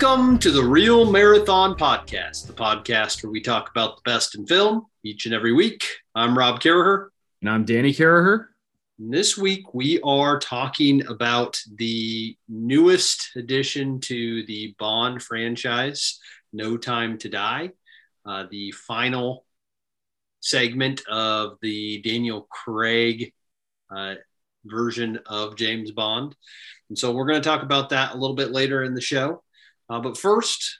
Welcome to the Reel Marathon Podcast, the podcast where we talk about the best in film each and every week. I'm Rob Carraher. And I'm Danny Carraher. This week we are talking about the newest addition to the Bond franchise, No Time to Die, uh, the final segment of the Daniel Craig uh, version of James Bond. And so we're going to talk about that a little bit later in the show. Uh, but first,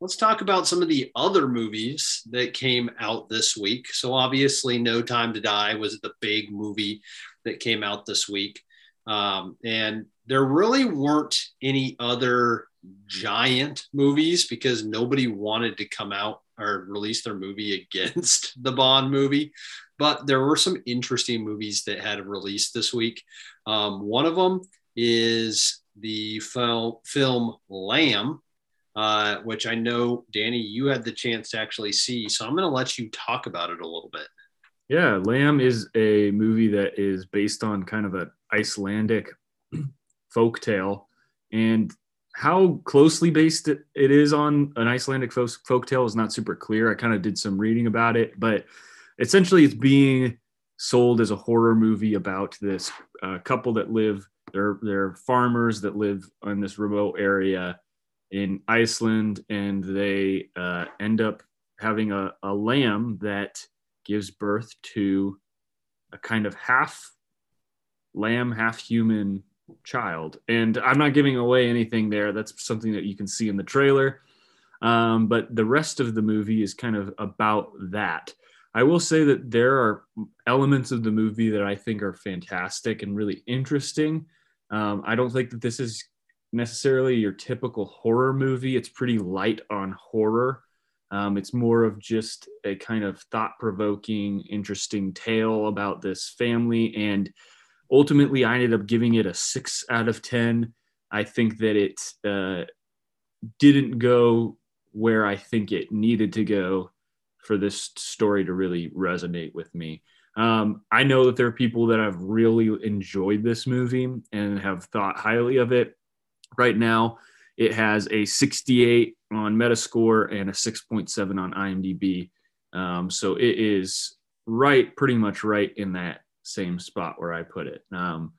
let's talk about some of the other movies that came out this week. So obviously, No Time to Die was the big movie that came out this week. Um, and there really weren't any other giant movies because nobody wanted to come out or release their movie against the Bond movie. But there were some interesting movies that had released this week. Um, one of them is the fil- film Lamb, uh, which I know, Danny, you had the chance to actually see. So I'm going to let you talk about it a little bit. Yeah, Lamb is a movie that is based on kind of an Icelandic folk tale. And how closely based it, is on an Icelandic folk tale is not super clear. I kind of did some reading about it, but essentially it's being sold as a horror movie about this uh, couple that live they're they're farmers that live in this remote area in Iceland and they uh, end up having a, a lamb that gives birth to a kind of half lamb half human child. And i'm not giving away anything there. That's something that you can see in the trailer. Um, but the rest of the movie is kind of about that. I will say that there are elements of the movie that I think are fantastic and really interesting. Um, I don't think that this is necessarily your typical horror movie. It's pretty light on horror. Um, it's more of just a kind of thought provoking, interesting tale about this family. And ultimately, I ended up giving it a six out of 10. I think that it uh, didn't go where I think it needed to go for this story to really resonate with me. Um, I know that there are people that have really enjoyed this movie and have thought highly of it. Right now, it has a 68 on Metascore and a 6.7 on IMDb. Um, so it is right, pretty much right in that same spot where I put it. Um,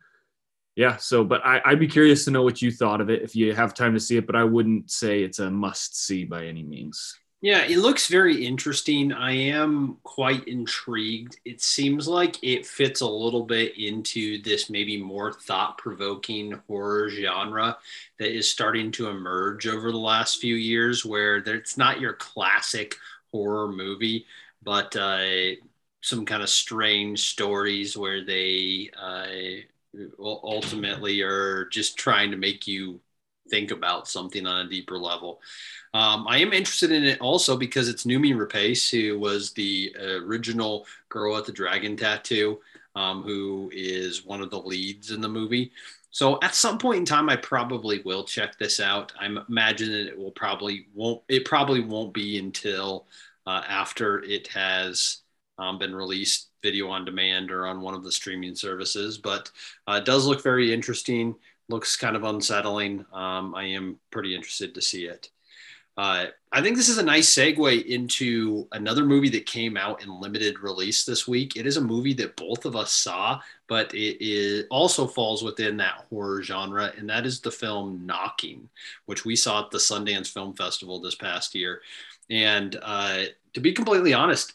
yeah. So, but I, I'd be curious to know what you thought of it if you have time to see it. But I wouldn't say it's a must see by any means. Yeah, it looks very interesting. I am quite intrigued. It seems like it fits a little bit into this maybe more thought provoking horror genre that is starting to emerge over the last few years, where it's not your classic horror movie, but uh, some kind of strange stories where they uh, ultimately are just trying to make you think about something on a deeper level. Um, I am interested in it also because it's Noomi Rapace, who was the original girl with the dragon tattoo, um, who is one of the leads in the movie. So at some point in time, I probably will check this out. I'm imagining it will probably won't. It probably won't be until uh, after it has um, been released video on demand or on one of the streaming services. But uh, it does look very interesting. Looks kind of unsettling. Um, I am pretty interested to see it. Uh, I think this is a nice segue into another movie that came out in limited release this week. It is a movie that both of us saw, but it also falls within that horror genre, and that is the film Knocking, which we saw at the Sundance Film Festival this past year. And uh, to be completely honest,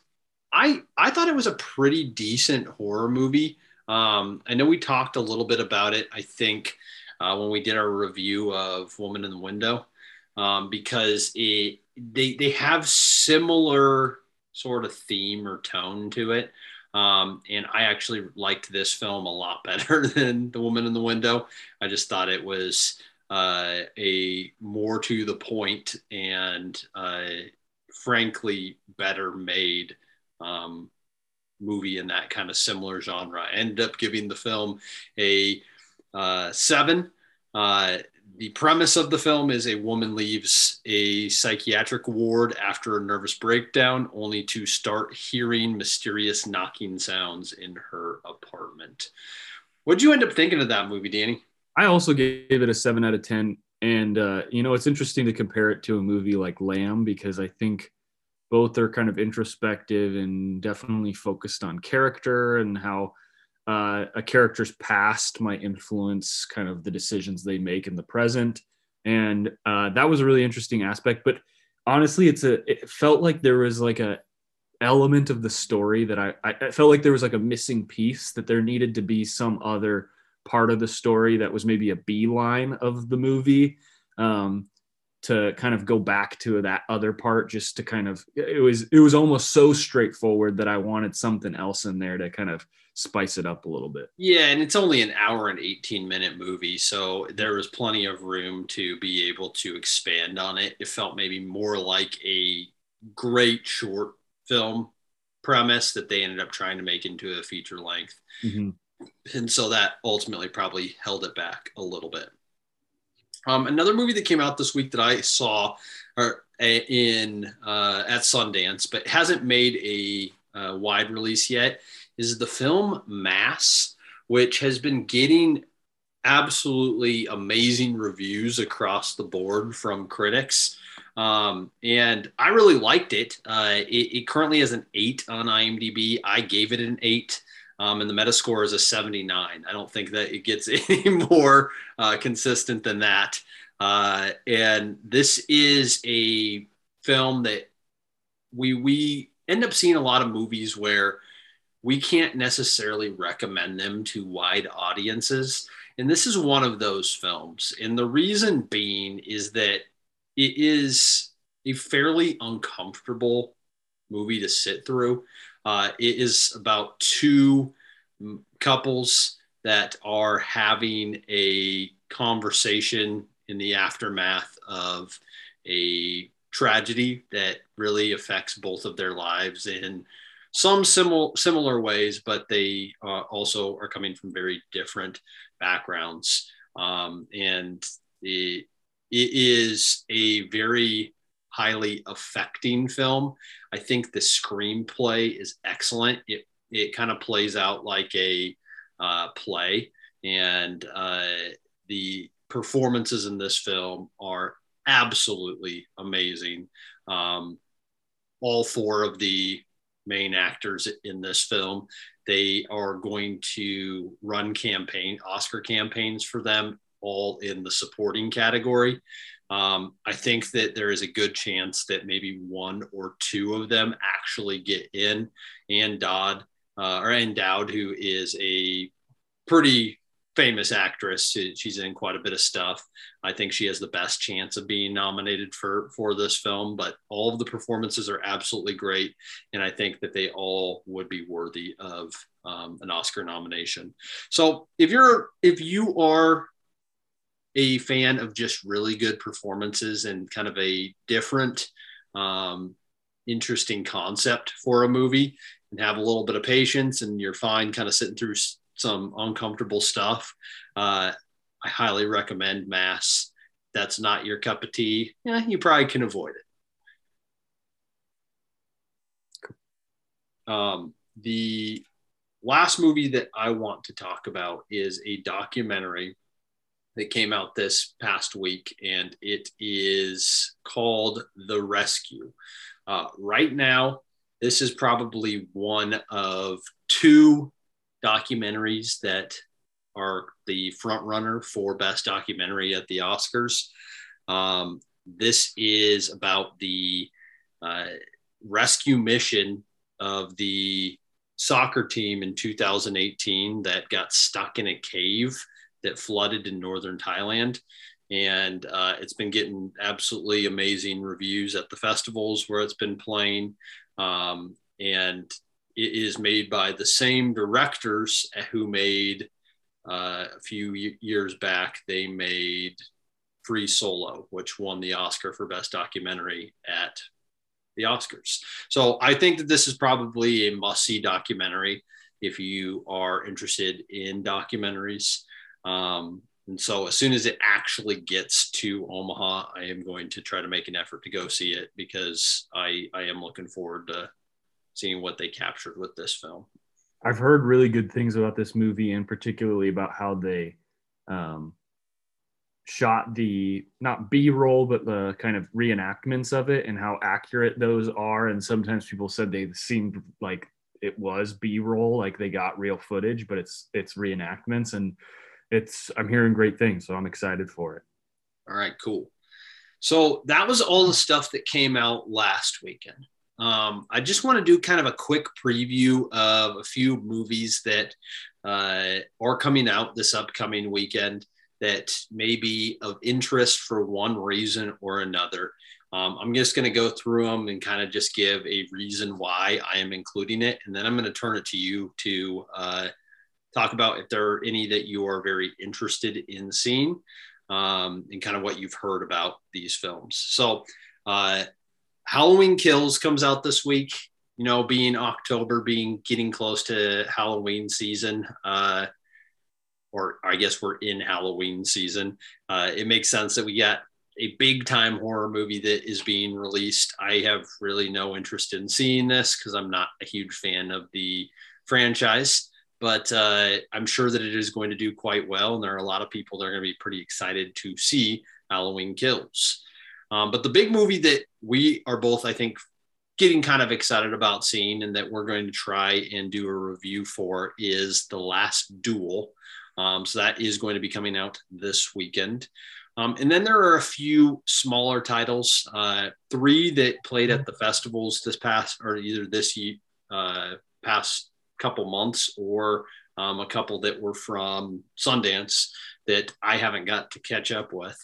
I I thought it was a pretty decent horror movie. Um, I know we talked a little bit about it. I think uh, when we did our review of Woman in the Window um, because it they they have similar sort of theme or tone to it. Um, and I actually liked this film a lot better than The Woman in the Window. I just thought it was uh, a more to the point and uh, frankly better made um, movie in that kind of similar genre. I ended up giving the film a uh, seven. Uh, the premise of the film is a woman leaves a psychiatric ward after a nervous breakdown, only to start hearing mysterious knocking sounds in her apartment. What'd you end up thinking of that movie, Danny? I also gave it a seven out of 10. and uh, you know, it's interesting to compare it to a movie like Lamb because I think both are kind of introspective and definitely focused on character and how uh, a character's past might influence kind of the decisions they make in the present. And uh, that was a really interesting aspect. But honestly, it's a it felt like there was like a element of the story that I, I felt like there was like a missing piece that there needed to be some other part of the story that was maybe a beeline of the movie um, to kind of go back to that other part just to kind of it was it was almost so straightforward that I wanted something else in there to kind of spice it up a little bit. Yeah, and it's only an hour and 18 minute movie, so there was plenty of room to be able to expand on it. It felt maybe more like a great short film premise that they ended up trying to make into a feature length. Mm-hmm. And so that ultimately probably held it back a little bit. Um, another movie that came out this week that I saw or in uh, at Sundance, but hasn't made a uh, wide release yet, is the film Mass, which has been getting absolutely amazing reviews across the board from critics. Um, and I really liked it. Uh, it. it. currently has an eight on IMDb. I gave it an eight. Um, and the Metascore is a 79. I don't think that it gets any more uh, consistent than that. Uh, and this is a film that we we end up seeing a lot of movies where we can't necessarily recommend them to wide audiences. And this is one of those films. And the reason being is that it is a fairly uncomfortable movie to sit through. Uh, it is about two couples that are having a conversation in the aftermath of a tragedy that really affects both of their lives in some similar similar ways, but they uh, also are coming from very different backgrounds. Um, and it, it is a very highly affecting film. I think the screenplay is excellent. It it kind of plays out like a uh, play, and uh, the performances in this film are absolutely amazing. Um, all four of the main actors in this film, they are going to run campaign Oscar campaigns for them all in the supporting category. Um, I think that there is a good chance that maybe one or two of them actually get in. And Dodd, uh, or Ann Dowd, who is a pretty famous actress. She's in quite a bit of stuff. I think she has the best chance of being nominated for for this film. But all of the performances are absolutely great, and I think that they all would be worthy of um, an Oscar nomination. So if you're if you are a fan of just really good performances and kind of a different, um, interesting concept for a movie and have a little bit of patience and you're fine kind of sitting through some uncomfortable stuff. Uh, I highly recommend Mass. That's not your cup of tea. Yeah, you probably can avoid it. Um, the last movie that I want to talk about is a documentary that came out this past week, and it is called The Rescue. Uh, right now, this is probably one of two documentaries that are the front runner for best documentary at the Oscars. Um, this is about the uh, rescue mission of the soccer team in 2018 that got stuck in a cave that flooded in northern Thailand. And uh, it's been getting absolutely amazing reviews at the festivals where it's been playing. Um, and it is made by the same directors who made uh, a few years back, they made Free Solo, which won the Oscar for Best Documentary at the Oscars. So I think that this is probably a must see documentary if you are interested in documentaries. Um, and so as soon as it actually gets to Omaha, I am going to try to make an effort to go see it because I, I am looking forward to seeing what they captured with this film. I've heard really good things about this movie and particularly about how they um, shot the not b-roll but the kind of reenactments of it and how accurate those are. And sometimes people said they seemed like it was b-roll like they got real footage but it's it's reenactments and it's i'm hearing great things so i'm excited for it. All right cool. So that was all the stuff that came out last weekend um, I just want to do kind of a quick preview of a few movies that uh, are coming out this upcoming weekend that may be of interest for one reason or another. Um, I'm just going to go through them and kind of just give a reason why I am including it. And then I'm going to turn it to you to uh, talk about if there are any that you are very interested in seeing um, and kind of what you've heard about these films. So, uh, Halloween Kills comes out this week. You know, being October, being getting close to Halloween season. Uh, or I guess we're in Halloween season. Uh, it makes sense that we got a big time horror movie that is being released. I have really no interest in seeing this because I'm not a huge fan of the franchise, but uh, I'm sure that it is going to do quite well. And there are a lot of people that are going to be pretty excited to see Halloween Kills. Um, but the big movie that we are both, I think, getting kind of excited about seeing and that we're going to try and do a review for is The Last Duel. Um, so that is going to be coming out this weekend. Um, and then there are a few smaller titles, uh, three that played at the festivals this past, or either this year, uh, past couple months, or um, a couple that were from Sundance that I haven't got to catch up with.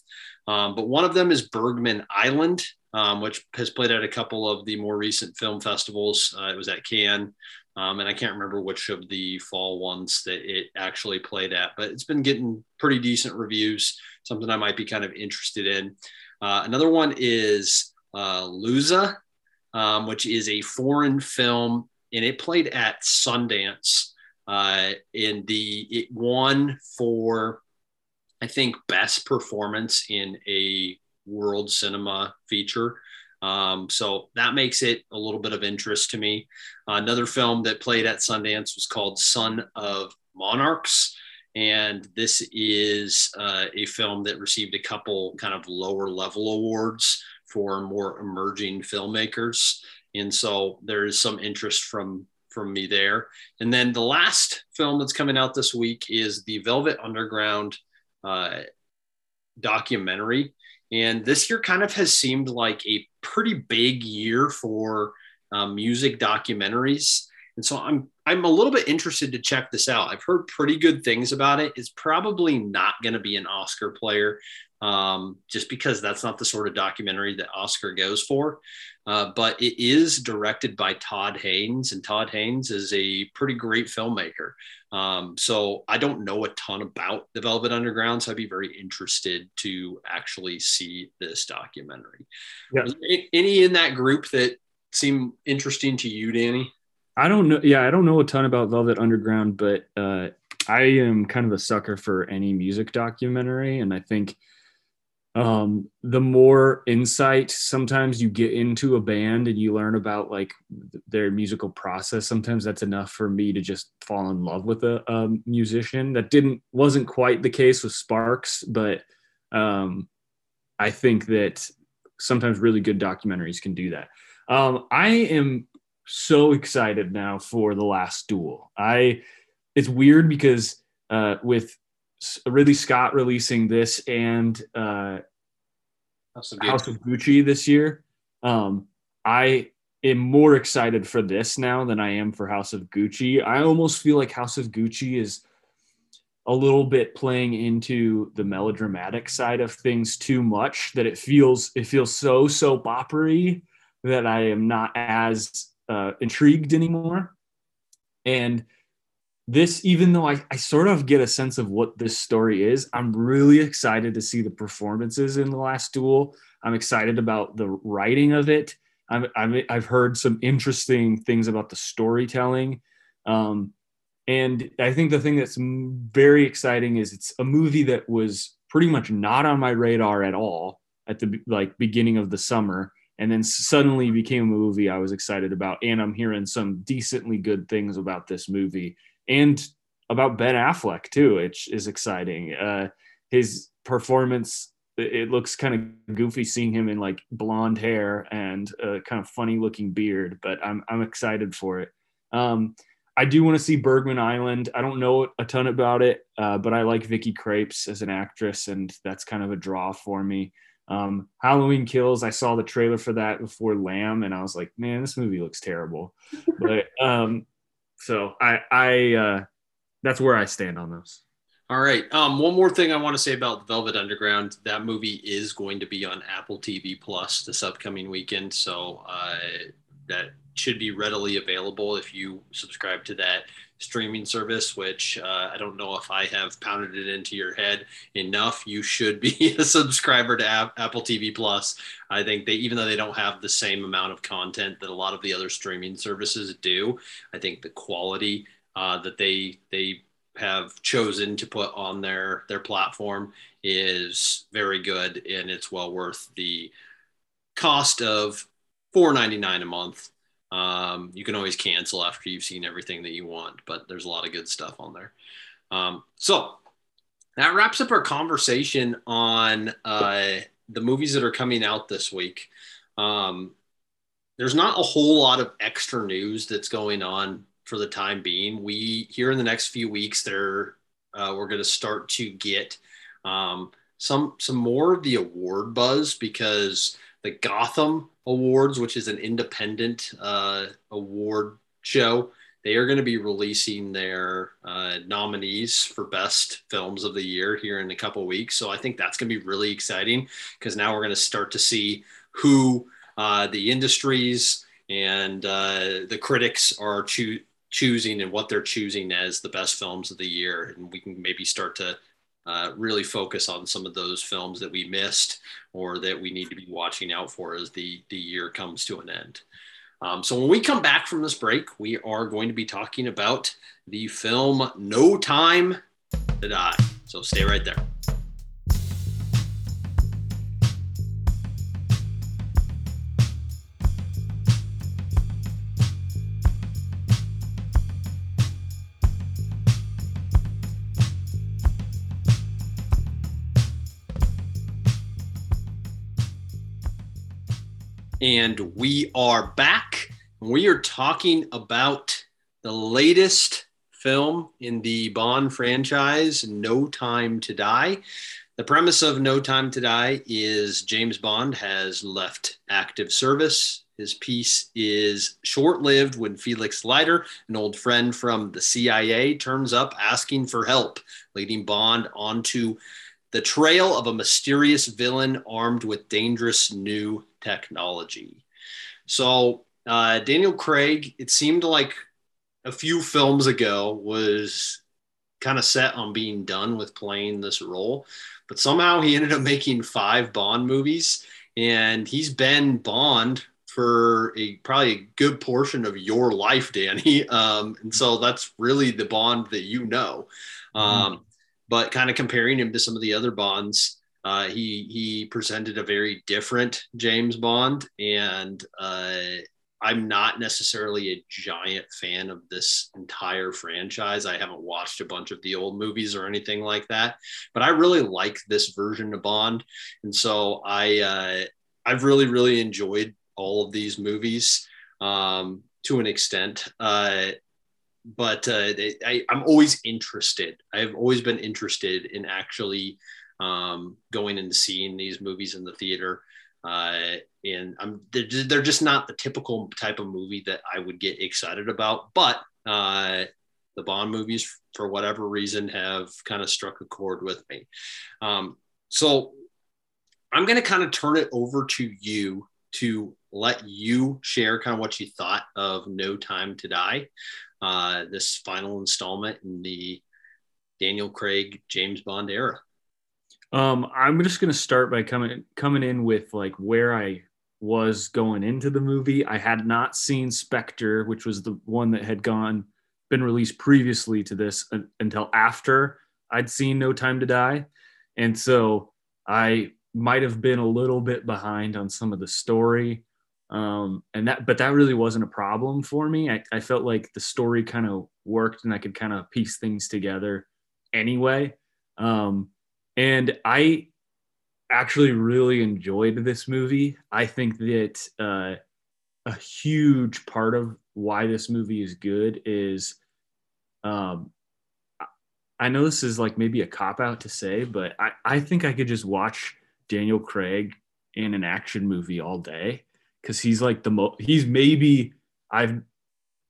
Um, but one of them is Bergman Island, um, which has played at a couple of the more recent film festivals. Uh, it was at Cannes, um, and I can't remember which of the fall ones that it actually played at, but it's been getting pretty decent reviews, something I might be kind of interested in. Uh, another one is uh, Luzzu, um, which is a foreign film, and it played at Sundance. Uh, in the it won for I think best performance in a world cinema feature. Um, so that makes it a little bit of interest to me. Another film that played at Sundance was called Son of Monarchs. And this is uh, a film that received a couple kind of lower level awards for more emerging filmmakers. And so there is some interest from from me there. And then the last film that's coming out this week is The Velvet Underground uh, documentary. And this year kind of has seemed like a pretty big year for um, music documentaries. And so I'm I'm a little bit interested to check this out. I've heard pretty good things about it. It's probably not going to be an Oscar player, um, just because that's not the sort of documentary that Oscar goes for. Uh, but it is directed by Todd Haynes, and Todd Haynes is a pretty great filmmaker. Um, so I don't know a ton about the Velvet Underground, so I'd be very interested to actually see this documentary. Yeah. Any in that group that seem interesting to you, Danny? I don't know. Yeah, I don't know a ton about Velvet Underground, but uh, I am kind of a sucker for any music documentary, and I think um the more insight sometimes you get into a band and you learn about like their musical process sometimes that's enough for me to just fall in love with a, a musician. That didn't wasn't quite the case with sparks but um i think that sometimes really good documentaries can do that. Um i am so excited now for the last duel. I it's weird because uh with Ridley Scott releasing this and uh, House, of House of Gucci this year. Um, I am more excited for this now than I am for House of Gucci. I almost feel like House of Gucci is a little bit playing into the melodramatic side of things too much that it feels it feels so soap opery that I am not as uh, intrigued anymore. And this, even though I, I sort of get a sense of what this story is, I'm really excited to see the performances in the last duel. I'm excited about the writing of it. I'm, i have heard some interesting things about the storytelling. Um, and I think the thing that's very exciting is it's a movie that was pretty much not on my radar at all at the like beginning of the summer and then suddenly became a movie I was excited about and I'm hearing some decently good things about this movie and about Ben Affleck too, which is exciting. Uh, his performance it looks kind of goofy seeing him in like blonde hair and a kind of funny looking beard, but I'm I'm excited for it. Um, I do want to see Bergman Island. I don't know a ton about it, uh, but I like Vicky Krieps as an actress, and that's kind of a draw for me. Um, Halloween Kills. I saw the trailer for that before Lamb, and I was like, man, this movie looks terrible. but um, so I I uh, that's where I stand on those. All right. Um, one more thing I want to say about Velvet Underground. That movie is going to be on Apple TV Plus this upcoming weekend, so uh, that should be readily available if you subscribe to that streaming service. Which uh, I don't know if I have pounded it into your head enough. You should be a subscriber to Apple TV Plus. I think they, even though they don't have the same amount of content that a lot of the other streaming services do, I think the quality uh, that they they have chosen to put on their their platform is very good and it's well worth the cost of 4.99 a month um, you can always cancel after you've seen everything that you want but there's a lot of good stuff on there um, so that wraps up our conversation on uh, the movies that are coming out this week um, there's not a whole lot of extra news that's going on for the time being. We here in the next few weeks, there uh, we're going to start to get um, some some more of the award buzz because the Gotham Awards, which is an independent uh, award show, they are going to be releasing their uh, nominees for best films of the year here in a couple weeks. So I think that's going to be really exciting because now we're going to start to see who uh, the industries and uh, the critics are choosing and what they're choosing as the best films of the year. And we can maybe start to uh, really focus on some of those films that we missed or that we need to be watching out for as the, the year comes to an end. Um, so when we come back from this break, we are going to be talking about the film No Time to Die. So stay right there. And we are back. We are talking about the latest film in the Bond franchise, No Time to Die. The premise of No Time to Die is James Bond has left active service. His peace is short lived when Felix Leiter, an old friend from the CIA, turns up asking for help, leading Bond onto the trail of a mysterious villain armed with dangerous new technology. So, uh, Daniel Craig, it seemed like a few films ago was kind of set on being done with playing this role, but somehow he ended up making five Bond movies, and he's been Bond for a probably a good portion of your life, Danny. Um, and so that's really the Bond that you know. Mm-hmm. Um, but kind of comparing him to some of the other Bonds, uh, he he presented a very different James Bond, and uh, I'm not necessarily a giant fan of this entire franchise. I haven't watched a bunch of the old movies or anything like that, but I really like this version of Bond, and so I uh, I've really really enjoyed all of these movies um, to an extent. Uh, but uh, I, I'm always interested. I've always been interested in actually um, going and seeing these movies in the theater. Uh, and I'm they're, they're, just not the typical type of movie that I would get excited about. But uh, the Bond movies, for whatever reason, have kind of struck a chord with me. Um, so I'm going to kind of turn it over to you to let you share kind of what you thought of No Time to Die, uh, this final installment in the Daniel Craig James Bond era. Um, I'm just gonna start by coming coming in with like where I was going into the movie. I had not seen Spectre, which was the one that had gone been released previously to this uh, until after I'd seen No Time to Die, and so I might have been a little bit behind on some of the story. Um, and that, but that really wasn't a problem for me. I, I felt like the story kind of worked and I could kind of piece things together anyway. Um, And I actually really enjoyed this movie. I think that uh, a huge part of why this movie is good is um, I know this is like maybe a cop out to say, but I, I think I could just watch Daniel Craig in an action movie all day because he's like the most, he's maybe, I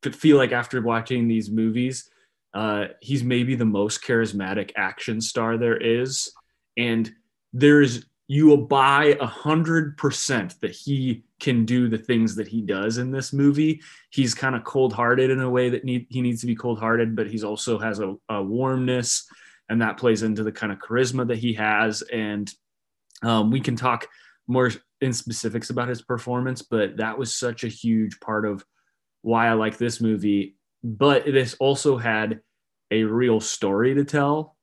feel like after watching these movies, uh, he's maybe the most charismatic action star there is. And there's you will buy a hundred percent that he can do the things that he does in this movie. He's kind of cold hearted in a way that need, he needs to be cold hearted, but he's also has a, a, warmness and that plays into the kind of charisma that he has. And um, we can talk more in specifics about his performance, but that was such a huge part of why I like this movie. But this also had a real story to tell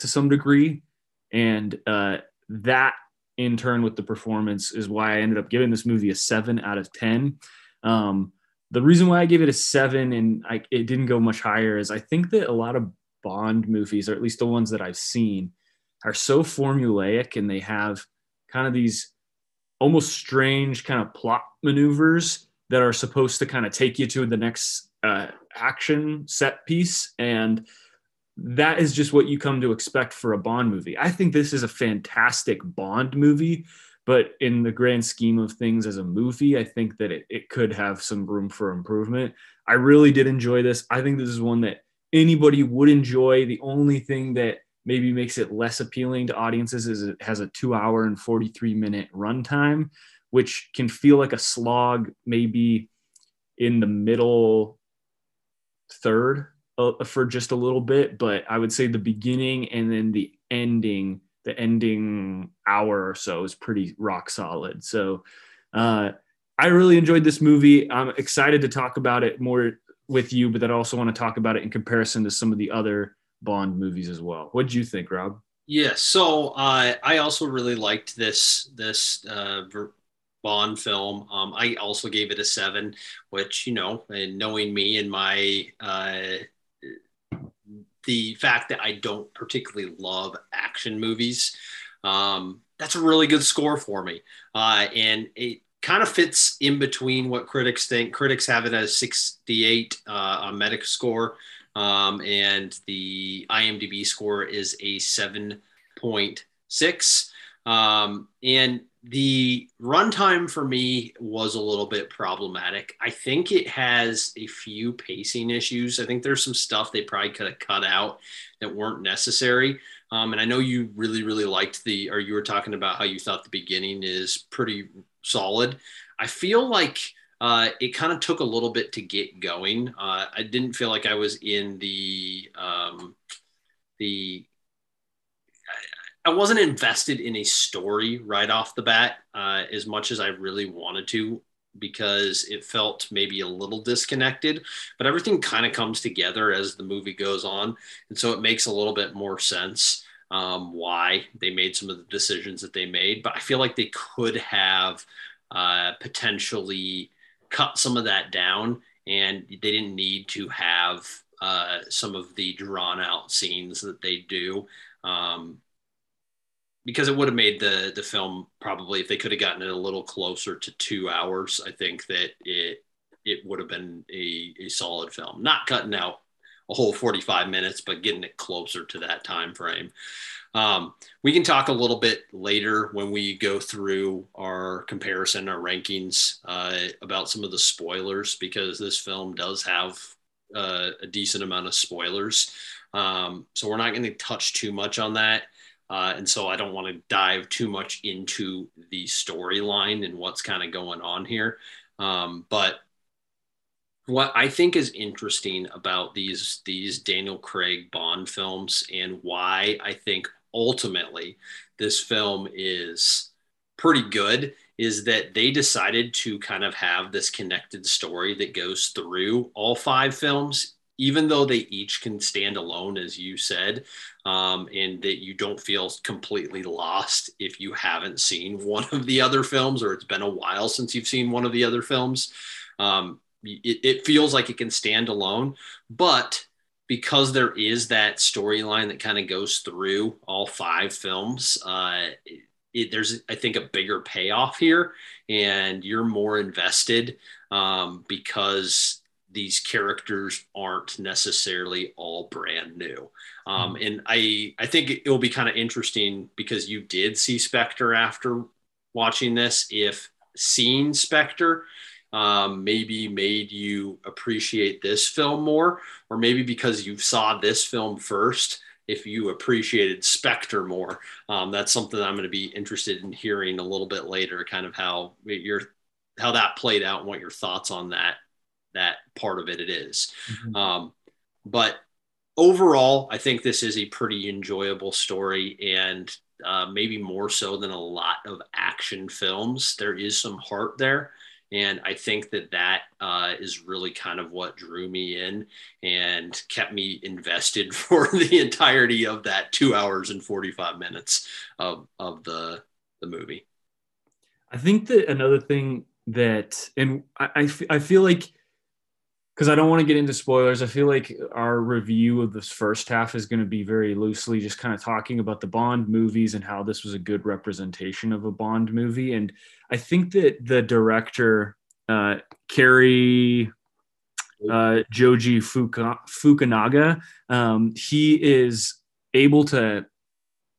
to some degree. And, uh, that in turn with the performance is why I ended up giving this movie a seven out of 10. Um, the reason why I gave it a seven and I, it didn't go much higher is I think that a lot of Bond movies, or at least the ones that I've seen, are so formulaic and they have kind of these almost strange kind of plot maneuvers that are supposed to kind of take you to the next uh, action set piece. And that is just what you come to expect for a Bond movie. I think this is a fantastic Bond movie, but in the grand scheme of things as a movie, I think that it, it could have some room for improvement. I really did enjoy this. I think this is one that anybody would enjoy. The only thing that maybe makes it less appealing to audiences is it has a two hour and 43 minute runtime, which can feel like a slog maybe in the middle third uh, for just a little bit, but I would say the beginning and then the ending, the ending hour or so is pretty rock solid. So uh, I really enjoyed this movie. I'm excited to talk about it more with you, but then I also want to talk about it in comparison to some of the other Bond movies as well. What do you think, Rob? Yeah, so uh, I also really liked this this uh, Bond film. Um, I also gave it a seven, which you know, and knowing me and my uh, the fact that I don't particularly love action movies. Um, that's a really good score for me. Uh, and it kind of fits in between what critics think. Critics have it as 68 uh, on Metascore, um, and the IMDb score is a 7.6. Um, and the runtime for me was a little bit problematic. I think it has a few pacing issues. I think there's some stuff they probably could have cut out that weren't necessary. Um, and I know you really, really liked the, or you were talking about how you thought the beginning is pretty solid. I feel like uh, it kind of took a little bit to get going. Uh, I didn't feel like I was in the um, the I wasn't invested in a story right off the bat uh, as much as I really wanted to because it felt maybe a little disconnected, but everything kind of comes together as the movie goes on. And so it makes a little bit more sense um, why they made some of the decisions that they made. But I feel like they could have uh, potentially cut some of that down and they didn't need to have uh, some of the drawn out scenes that they do. Um, because it would have made the the film probably if they could have gotten it a little closer to two hours i think that it it would have been a, a solid film. Not cutting out a whole 45 minutes but getting it closer to that time frame um, we can talk a little bit later when we go through our comparison our rankings uh, about some of the spoilers because this film does have uh, a decent amount of spoilers. Um, so we're not going to touch too much on that uh, and so I don't want to dive too much into the storyline and what's kind of going on here. Um, but what I think is interesting about these these Daniel Craig Bond films and why I think ultimately this film is pretty good is that they decided to kind of have this connected story that goes through all five films even though they each can stand alone, as you said, um, and that you don't feel completely lost if you haven't seen one of the other films or it's been a while since you've seen one of the other films. Um, it, it feels like it can stand alone, but because there is that storyline that kind of goes through all five films, uh, it, there's I think a bigger payoff here, and you're more invested um, because these characters aren't necessarily all brand new. Um, hmm. and I I think it will be kind of interesting because you did see Spectre after watching this. If seeing Spectre um, maybe made you appreciate this film more, or maybe because you saw this film first, if you appreciated Spectre more. Um, that's something that I'm going to be interested in hearing a little bit later, kind of how your how that played out and what your thoughts on that that part of it it is. Mm-hmm. Um, but overall, I think this is a pretty enjoyable story and uh, maybe more so than a lot of action films. There is some heart there. And I think that that uh, is really kind of what drew me in and kept me invested for the entirety of that two hours and 45 minutes of, of the, the movie. I think that another thing that, and I, I, f- I feel like, because I don't want to get into spoilers, I feel like our review of this first half is going to be very loosely just kind of talking about the Bond movies and how this was a good representation of a Bond movie. And I think that the director, uh, Cary uh, Joji Fuka, Fukunaga, um, he is able to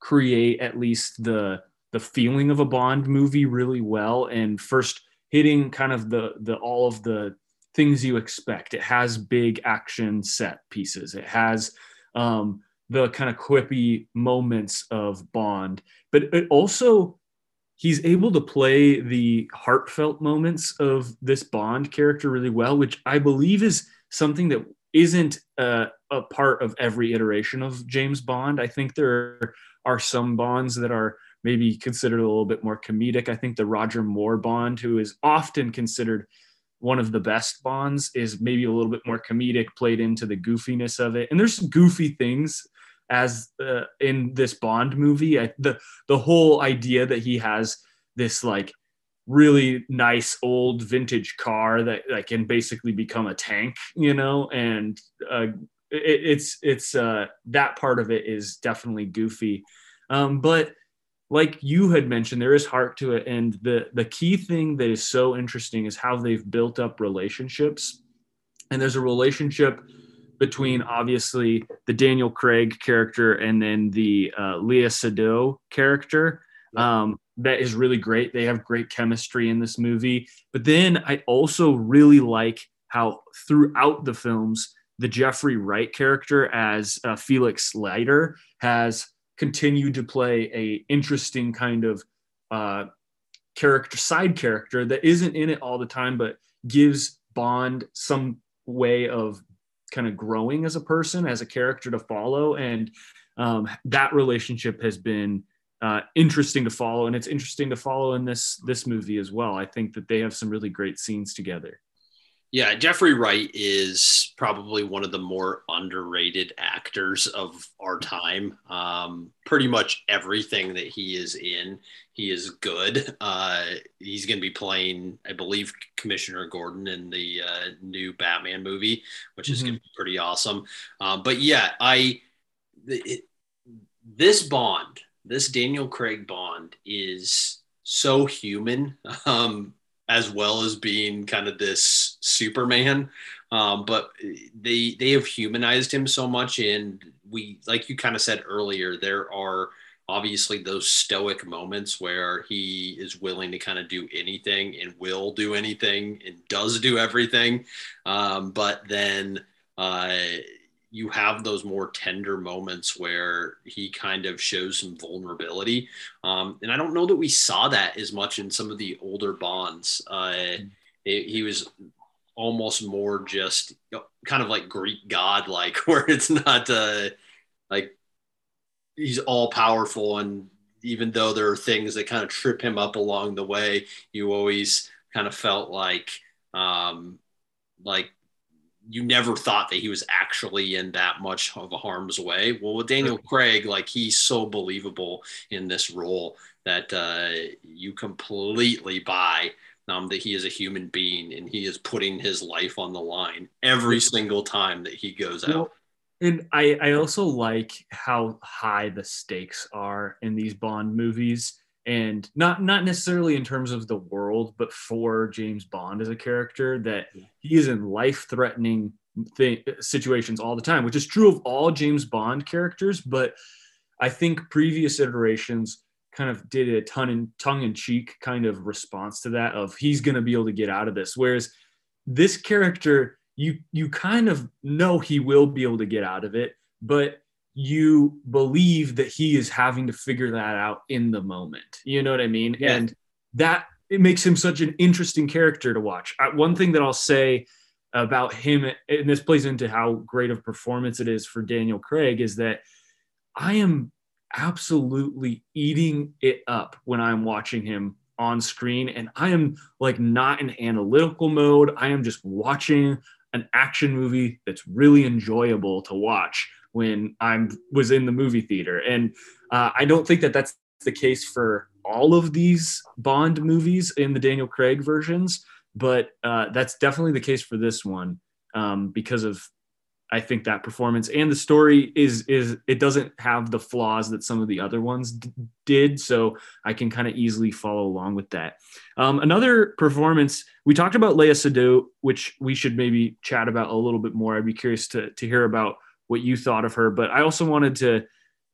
create at least the the feeling of a Bond movie really well. And first hitting kind of the the all of the things you expect. It has big action set pieces. It has um, the kind of quippy moments of Bond, but it also he's able to play the heartfelt moments of this Bond character really well, which I believe is something that isn't uh, a part of every iteration of James Bond. I think there are some Bonds that are maybe considered a little bit more comedic. I think the Roger Moore Bond, who is often considered one of the best Bonds, is maybe a little bit more comedic, played into the goofiness of it. And there's some goofy things as uh, in this Bond movie. I, the the whole idea that he has this like really nice old vintage car that, that can basically become a tank, you know, and uh, it, it's it's uh, that part of it is definitely goofy, um, but like you had mentioned, there is heart to it, and the the key thing that is so interesting is how they've built up relationships, and there's a relationship between obviously the Daniel Craig character and then the uh, Léa Seydoux character. Um, that is really great. They have great chemistry in this movie. But then I also really like how throughout the films, the Jeffrey Wright character as uh, Felix Leiter has continued to play a interesting kind of uh, character, side character that isn't in it all the time, but gives Bond some way of kind of growing as a person, as a character to follow. And um, that relationship has been uh, interesting to follow, and it's interesting to follow in this this movie as well. I think that they have some really great scenes together. Yeah, Jeffrey Wright is probably one of the more underrated actors of our time. Um, pretty much everything that he is in, he is good. Uh, he's going to be playing, I believe, Commissioner Gordon in the uh, new Batman movie, which is mm-hmm. going to be pretty awesome. Um, but yeah, I it, this Bond, this Daniel Craig Bond, is so human. Um, as well as being kind of this Superman. Um, but they they have humanized him so much, and we like you kind of said earlier, there are obviously those stoic moments where he is willing to kind of do anything and will do anything and does do everything. Um, but then uh, you have those more tender moments where he kind of shows some vulnerability. Um, and I don't know that we saw that as much in some of the older Bonds. Uh, it, he was almost more just kind of like Greek god like, where it's not uh, like he's all powerful. And even though there are things that kind of trip him up along the way, you always kind of felt like, um, like you never thought that he was actually in that much of a harm's way. Well, with Daniel Craig, like he's so believable in this role that uh, you completely buy um, that he is a human being and he is putting his life on the line every single time that he goes out. And I, I also like how high the stakes are in these Bond movies. And not not necessarily in terms of the world, but for James Bond as a character, that he is in life-threatening th- situations all the time, which is true of all James Bond characters. But I think previous iterations kind of did a ton in tongue in cheek kind of response to that of he's going to be able to get out of this. Whereas this character, you you kind of know he will be able to get out of it, but you believe that he is having to figure that out in the moment. You know what I mean? Yeah. And that it makes him such an interesting character to watch. Uh, one thing that I'll say about him, and this plays into how great of performance it is for Daniel Craig, is that I am absolutely eating it up when I'm watching him on screen. And I am like not in analytical mode. I am just watching an action movie that's really enjoyable to watch when I was in the movie theater. And uh, I don't think that that's the case for all of these Bond movies in the Daniel Craig versions, but uh, that's definitely the case for this one um, because of I think that performance and the story is is it doesn't have the flaws that some of the other ones d- did, so I can kind of easily follow along with that. Um, another performance we talked about Léa Seydoux, which we should maybe chat about a little bit more. I'd be curious to to hear about what you thought of her, but I also wanted to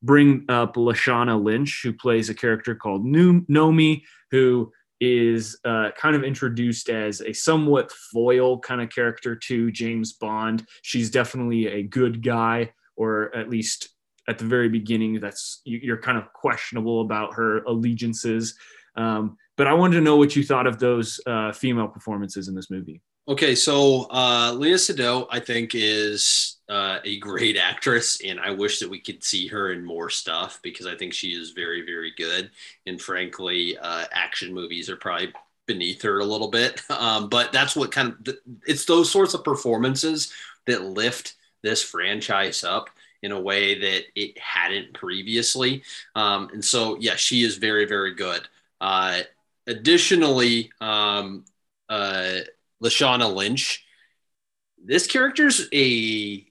bring up Lashana Lynch, who plays a character called Nomi, who is uh, kind of introduced as a somewhat foil kind of character to James Bond. She's definitely a good guy, or at least at the very beginning, that's you're kind of questionable about her allegiances. Um, but I wanted to know what you thought of those uh, female performances in this movie. Okay, so uh, Léa Seydoux, I think, is uh, a great actress, and I wish that we could see her in more stuff because I think she is very, very good. And frankly, uh, action movies are probably beneath her a little bit. Um, but that's what kind of it's those sorts of performances that lift this franchise up in a way that it hadn't previously. Um, and so, yeah, she is very, very good. Uh, additionally, um, uh, Lashana Lynch. This character's a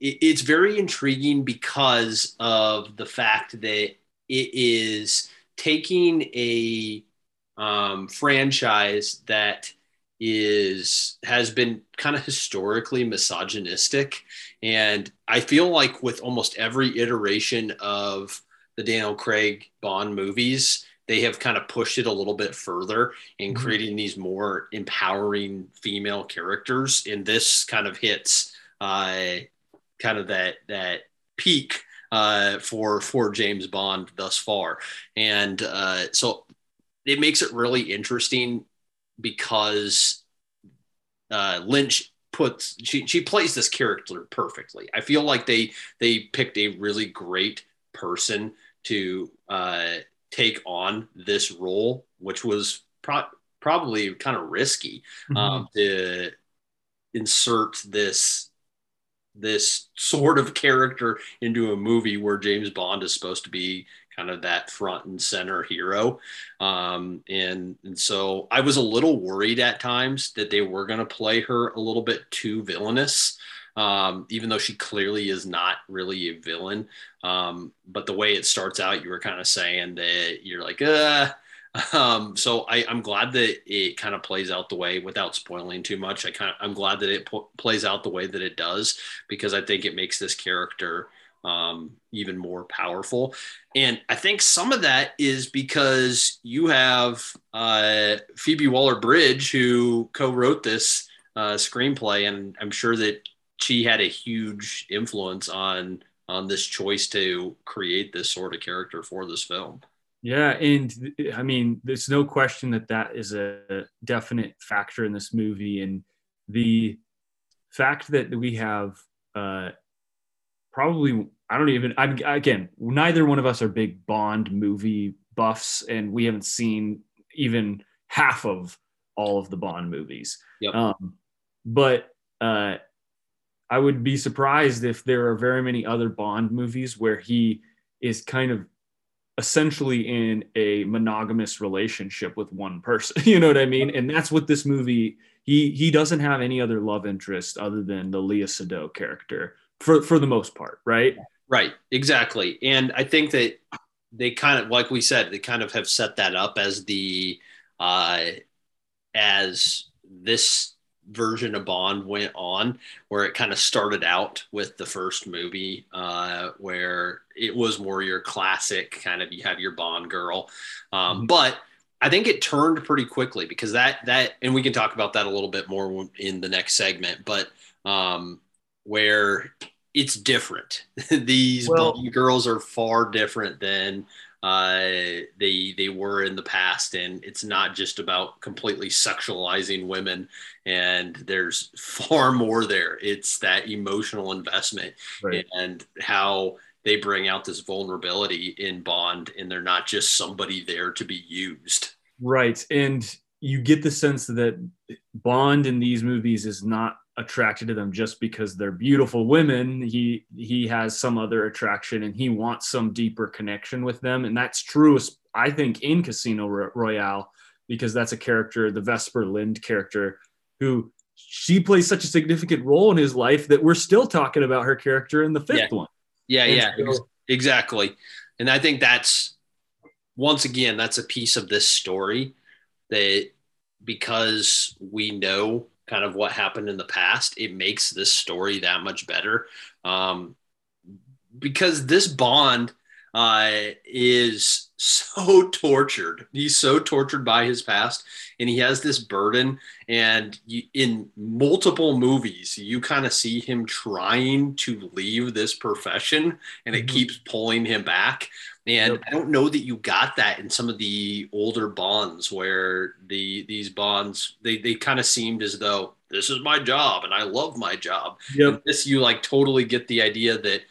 it's very intriguing because of the fact that it is taking a um, franchise that is has been kind of historically misogynistic and i feel like with almost every iteration of the daniel craig bond movies they have kind of pushed it a little bit further in mm-hmm. creating these more empowering female characters. And this kind of hits uh, kind of that that peak uh, for for James Bond thus far, and uh, so it makes it really interesting because uh, Lynch puts she she plays this character perfectly. I feel like they they picked a really great person to uh, take on this role, which was pro- probably kind of risky mm-hmm. um, to insert this this sort of character into a movie where James Bond is supposed to be kind of that front and center hero. Um, and, and so I was a little worried at times that they were going to play her a little bit too villainous um, even though she clearly is not really a villain. Um, but the way it starts out, you were kind of saying that you're like, uh, um, so I, am glad that it kind of plays out the way without spoiling too much. I kind of, I'm glad that it po- plays out the way that it does because I think it makes this character um, even more powerful. And I think some of that is because you have uh, Phoebe Waller Bridge who co-wrote this uh, screenplay, and I'm sure that she had a huge influence on on this choice to create this sort of character for this film. Yeah, and I mean, there's no question that that is a definite factor in this movie, and the fact that we have uh, probably I don't even I'm again neither one of us are big Bond movie buffs, and we haven't seen even half of all of the Bond movies. Yep. Um, but uh, I would be surprised if there are very many other Bond movies where he is kind of essentially in a monogamous relationship with one person. You know what I mean? And that's what this movie he he doesn't have any other love interest other than the Léa Seydoux character for for the most part, right? Right, exactly. And I think that they kind of, like we said, they kind of have set that up as the uh, as this version of Bond went on, where it kind of started out with the first movie, uh, where it was more your classic kind of you have your Bond girl, um, mm-hmm. but I think it turned pretty quickly because that that and we can talk about that a little bit more in the next segment, but um, where it's different. These well, girls are far different than uh, they they were in the past, and it's not just about completely sexualizing women. And there's far more there. It's that emotional investment right. and how they bring out this vulnerability in Bond, and they're not just somebody there to be used. Right, and you get the sense that Bond in these movies is not attracted to them just because they're beautiful women. He he has some other attraction and he wants some deeper connection with them. And that's true i think in casino royale because that's a character the vesper lynd character who she plays such a significant role in his life that we're still talking about her character in the fifth yeah. one. Yeah and yeah so, exactly. And i think that's once again that's a piece of this story that because we know kind of what happened in the past, it makes this story that much better. Um, because this Bond uh, is so tortured. He's so tortured by his past, and he has this burden. And you, in multiple movies, you kind of see him trying to leave this profession, and it mm-hmm. keeps pulling him back. And yep. I don't know that you got that in some of the older bonds where the these bonds they they kind of seemed as though this is my job and I love my job. Yep. this you like totally get the idea that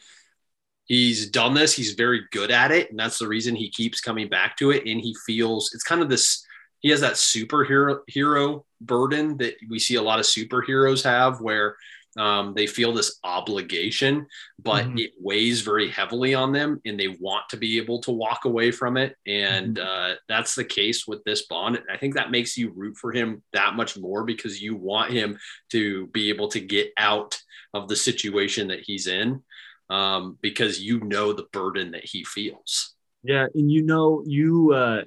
he's done this, he's very good at it, and that's the reason he keeps coming back to it. And he feels it's kind of this he has that superhero hero burden that we see a lot of superheroes have where um, they feel this obligation, but mm-hmm. it weighs very heavily on them and they want to be able to walk away from it. And mm-hmm. uh, that's the case with this Bond. I think that makes you root for him that much more because you want him to be able to get out of the situation that he's in um, because you know the burden that he feels. Yeah. And you know, you, uh,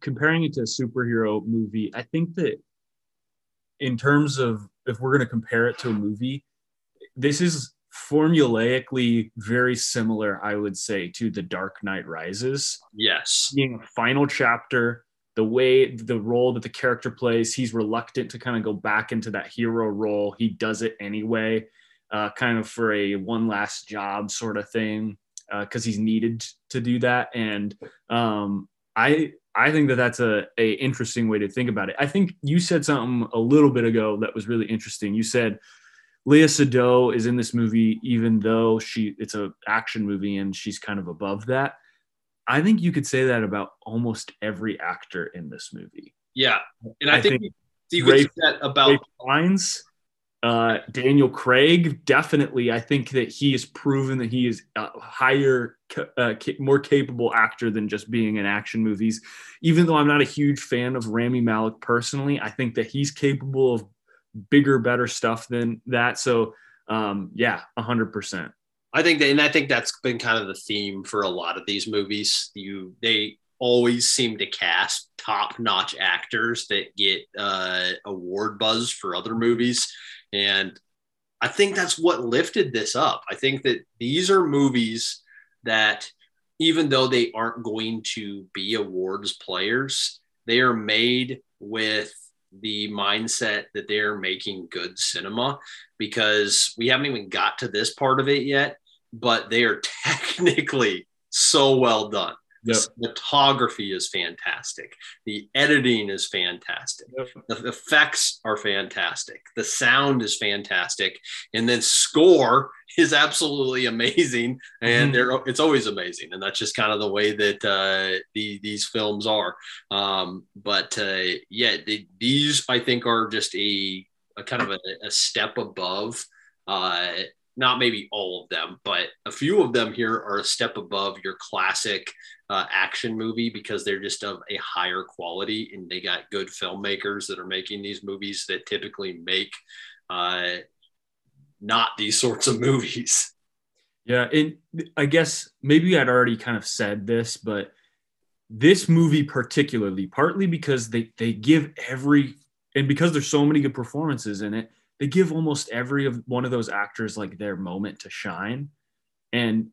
comparing it to a superhero movie, I think that in terms of if we're going to compare it to a movie, this is formulaically very similar, I would say, to The Dark Knight Rises. Yes. Being a final chapter, the way the role that the character plays, he's reluctant to kind of go back into that hero role. He does it anyway, uh, kind of for a one last job sort of thing, because uh, he's needed to do that. And um, I I think that that's a, a interesting way to think about it. I think you said something a little bit ago that was really interesting. You said Léa Seydoux is in this movie, even though she it's an action movie and she's kind of above that. I think you could say that about almost every actor in this movie. Yeah, and I, I think, think you could say that about Ralph Fiennes uh, Daniel Craig, definitely, I think that he has proven that he is a higher, uh, more capable actor than just being in action movies. Even though I'm not a huge fan of Rami Malek personally, I think that he's capable of bigger, better stuff than that. So, um, yeah, hundred percent. I think that, and I think that's been kind of the theme for a lot of these movies. You, they always seem to cast top-notch actors that get uh, award buzz for other movies and I think that's what lifted this up. I think that these are movies that, even though they aren't going to be awards players, they are made with the mindset that they're making good cinema because we haven't even got to this part of it yet, but they are technically so well done. Yep. The cinematography is fantastic. The editing is fantastic. Yep. The effects are fantastic. The sound is fantastic. And then score is absolutely amazing. And mm-hmm. it's always amazing. And that's just kind of the way that uh, the, these films are. Um, but uh, yeah, the, these I think are just a, a kind of a, a step above uh, not maybe all of them, but a few of them here are a step above your classic uh, action movie because they're just of a higher quality and they got good filmmakers that are making these movies that typically make uh, not these sorts of movies. Yeah, and I guess maybe I'd already kind of said this, but this movie particularly, partly because they they give every and because there's so many good performances in it, they give almost every of one of those actors like their moment to shine. And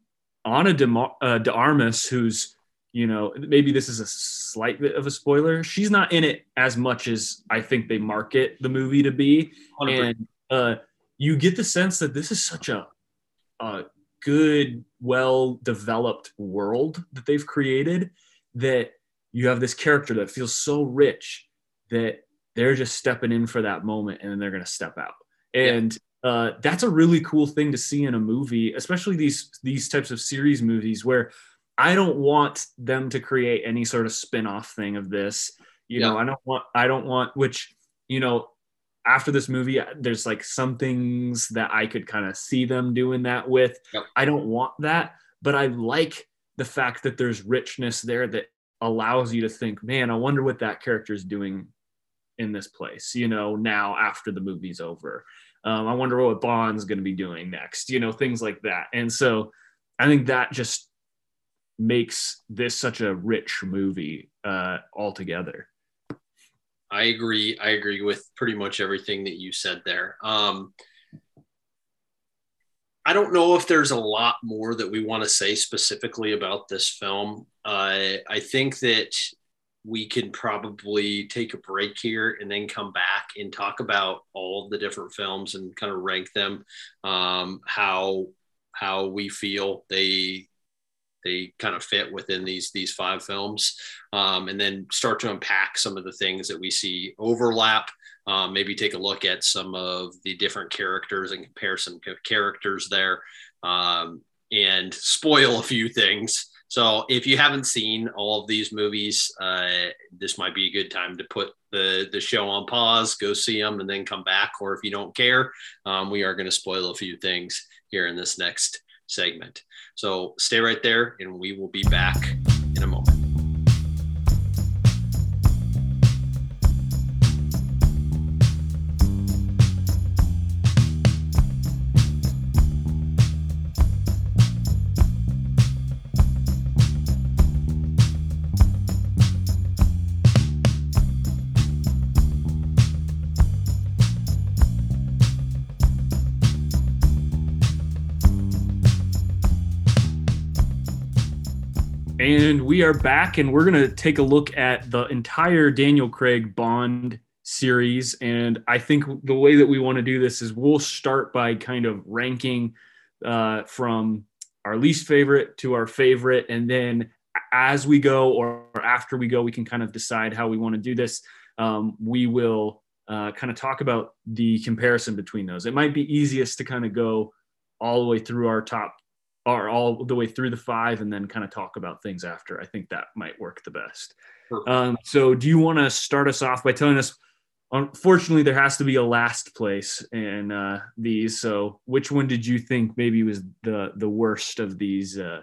Ana de, uh, de Armas, who's you know maybe this is a slight bit of a spoiler, she's not in it as much as I think they market the movie to be, 100%. and uh, you get the sense that this is such a, a good, well developed world that they've created that you have this character that feels so rich that they're just stepping in for that moment and then they're going to step out. And yeah. uh, that's a really cool thing to see in a movie, especially these these types of series movies where I don't want them to create any sort of spin-off thing of this. You yeah. know, I don't want I don't want which, you know, after this movie, there's like some things that I could kind of see them doing that with. Yep. I don't want that, but I like the fact that there's richness there that allows you to think, man, I wonder what that character is doing in this place, you know, now after the movie's over. Um, I wonder what Bond's going to be doing next, you know, things like that. And so I think that just makes this such a rich movie uh, altogether. I agree. I agree with pretty much everything that you said there. Um, I don't know if there's a lot more that we want to say specifically about this film. Uh, I think that we can probably take a break here and then come back and talk about all the different films and kind of rank them, um, how how we feel they they kind of fit within these these five films, um, and then start to unpack some of the things that we see overlap. Um, maybe take a look at some of the different characters and compare some characters there, um, and spoil a few things. So if you haven't seen all of these movies, uh, this might be a good time to put the the show on pause, go see them, and then come back. Or if you don't care, um, we are going to spoil a few things here in this next segment. So stay right there, and we will be back in a moment. We are back, and we're going to take a look at the entire Daniel Craig Bond series. And I think the way that we want to do this is we'll start by kind of ranking uh, from our least favorite to our favorite. And then as we go or after we go, we can kind of decide how we want to do this. Um, we will uh, kind of talk about the comparison between those. It might be easiest to kind of go all the way through our top are all the way through the five and then kind of talk about things after. I think that might work the best. Um, so, do you want to start us off by telling us? Unfortunately, there has to be a last place in uh, these. So, which one did you think maybe was the the worst of these uh,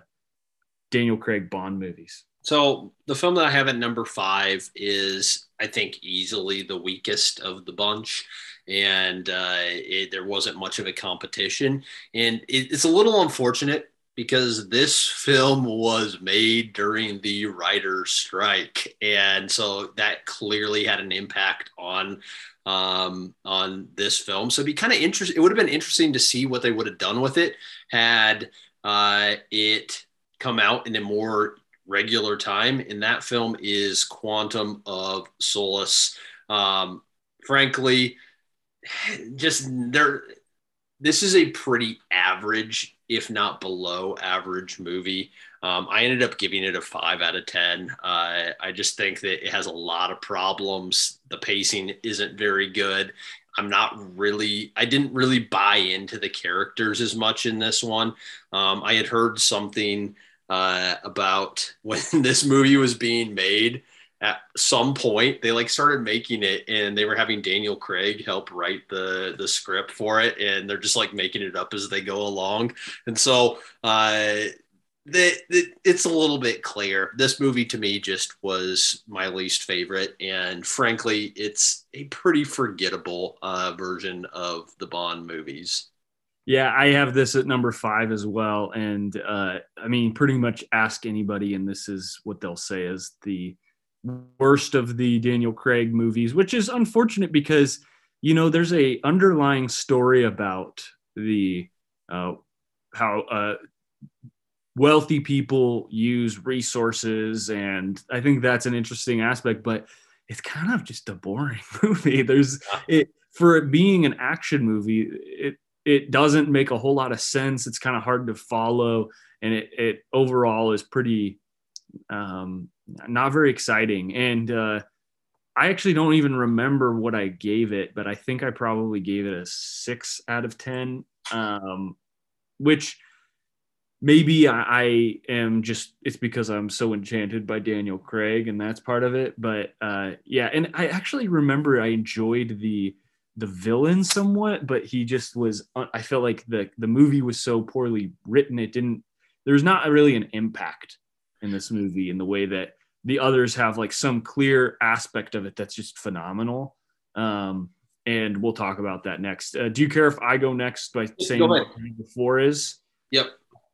Daniel Craig Bond movies? So, the film that I have at number five is, I think, easily the weakest of the bunch and uh, it, there wasn't much of a competition. And it, it's a little unfortunate because this film was made during the writer's strike, and so that clearly had an impact on um, on this film. So it'd be kind of interesting. It would have been interesting to see what they would have done with it had uh, it come out in a more regular time. And that film is Quantum of Solace. Um, frankly, just there this is a pretty average if not below average movie. Um, i ended up giving it a five out of ten. Uh, i just think that it has a lot of problems. The pacing isn't very good. I'm not really i didn't really buy into the characters as much in this one. Um, i had heard something uh, about when this movie was being made at some point they like started making it and they were having Daniel Craig help write the the script for it and they're just like making it up as they go along and so uh that it's a little bit clear this movie to me just was my least favorite and frankly it's a pretty forgettable uh, version of the bond movies Yeah, I have this at number five as well. And uh, I mean, pretty much ask anybody, and this is what they'll say is the worst of the Daniel Craig movies, which is unfortunate because, you know, there's a underlying story about the uh, how uh, wealthy people use resources. And I think that's an interesting aspect, but it's kind of just a boring movie. There's it for it being an action movie, it it doesn't make a whole lot of sense. It's kind of hard to follow, and it, it overall is pretty um, not very exciting. And uh, I actually don't even remember what I gave it, but I think I probably gave it a six out of ten, um, which maybe I, I, am just it's because I'm so enchanted by Daniel Craig, and that's part of it. But uh, yeah, and I actually remember I enjoyed the the villain somewhat, but he just was. Uh, I felt like the the movie was so poorly written. It didn't. There's not really an impact in this movie in the way that the others have like some clear aspect of it that's just phenomenal. Um, and we'll talk about that next. Uh, do you care if I go next by saying what number four is? Yep.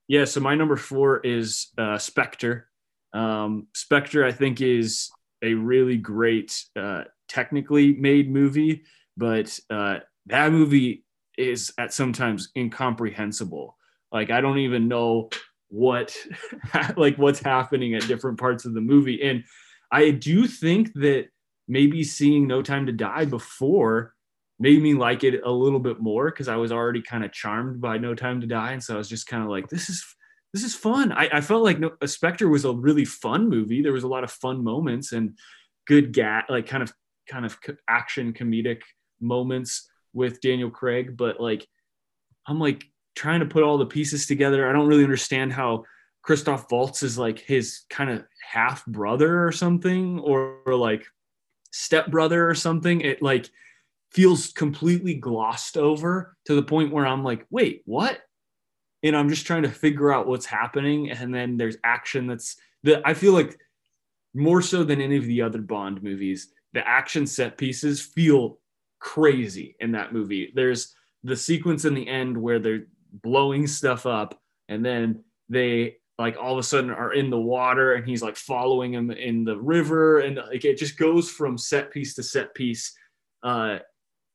Yeah. So my number four is uh, Spectre. Um, Spectre, I think, is a really great, uh, technically made movie but uh, that movie is at sometimes incomprehensible. Like I don't even know what like what's happening at different parts of the movie, and I do think that maybe seeing No Time to Die before made me like it a little bit more because I was already kind of charmed by No Time to Die, and so I was just kind of like, this is this is fun. I, I felt like no, a Spectre was a really fun movie. There was a lot of fun moments and good gat like kind of kind of action comedic moments with Daniel Craig, but like I'm like trying to put all the pieces together. I don't really understand how Christoph Waltz is like his kind of half brother or something, or, or like step brother or something. It like feels completely glossed over to the point where I'm like, wait, what? And I'm just trying to figure out what's happening. And then there's action that's that I feel like more so than any of the other Bond movies, the action set pieces feel crazy in that movie. There's the sequence in the end where they're blowing stuff up and then they like all of a sudden are in the water and he's like following him in the river and like it just goes from set piece to set piece uh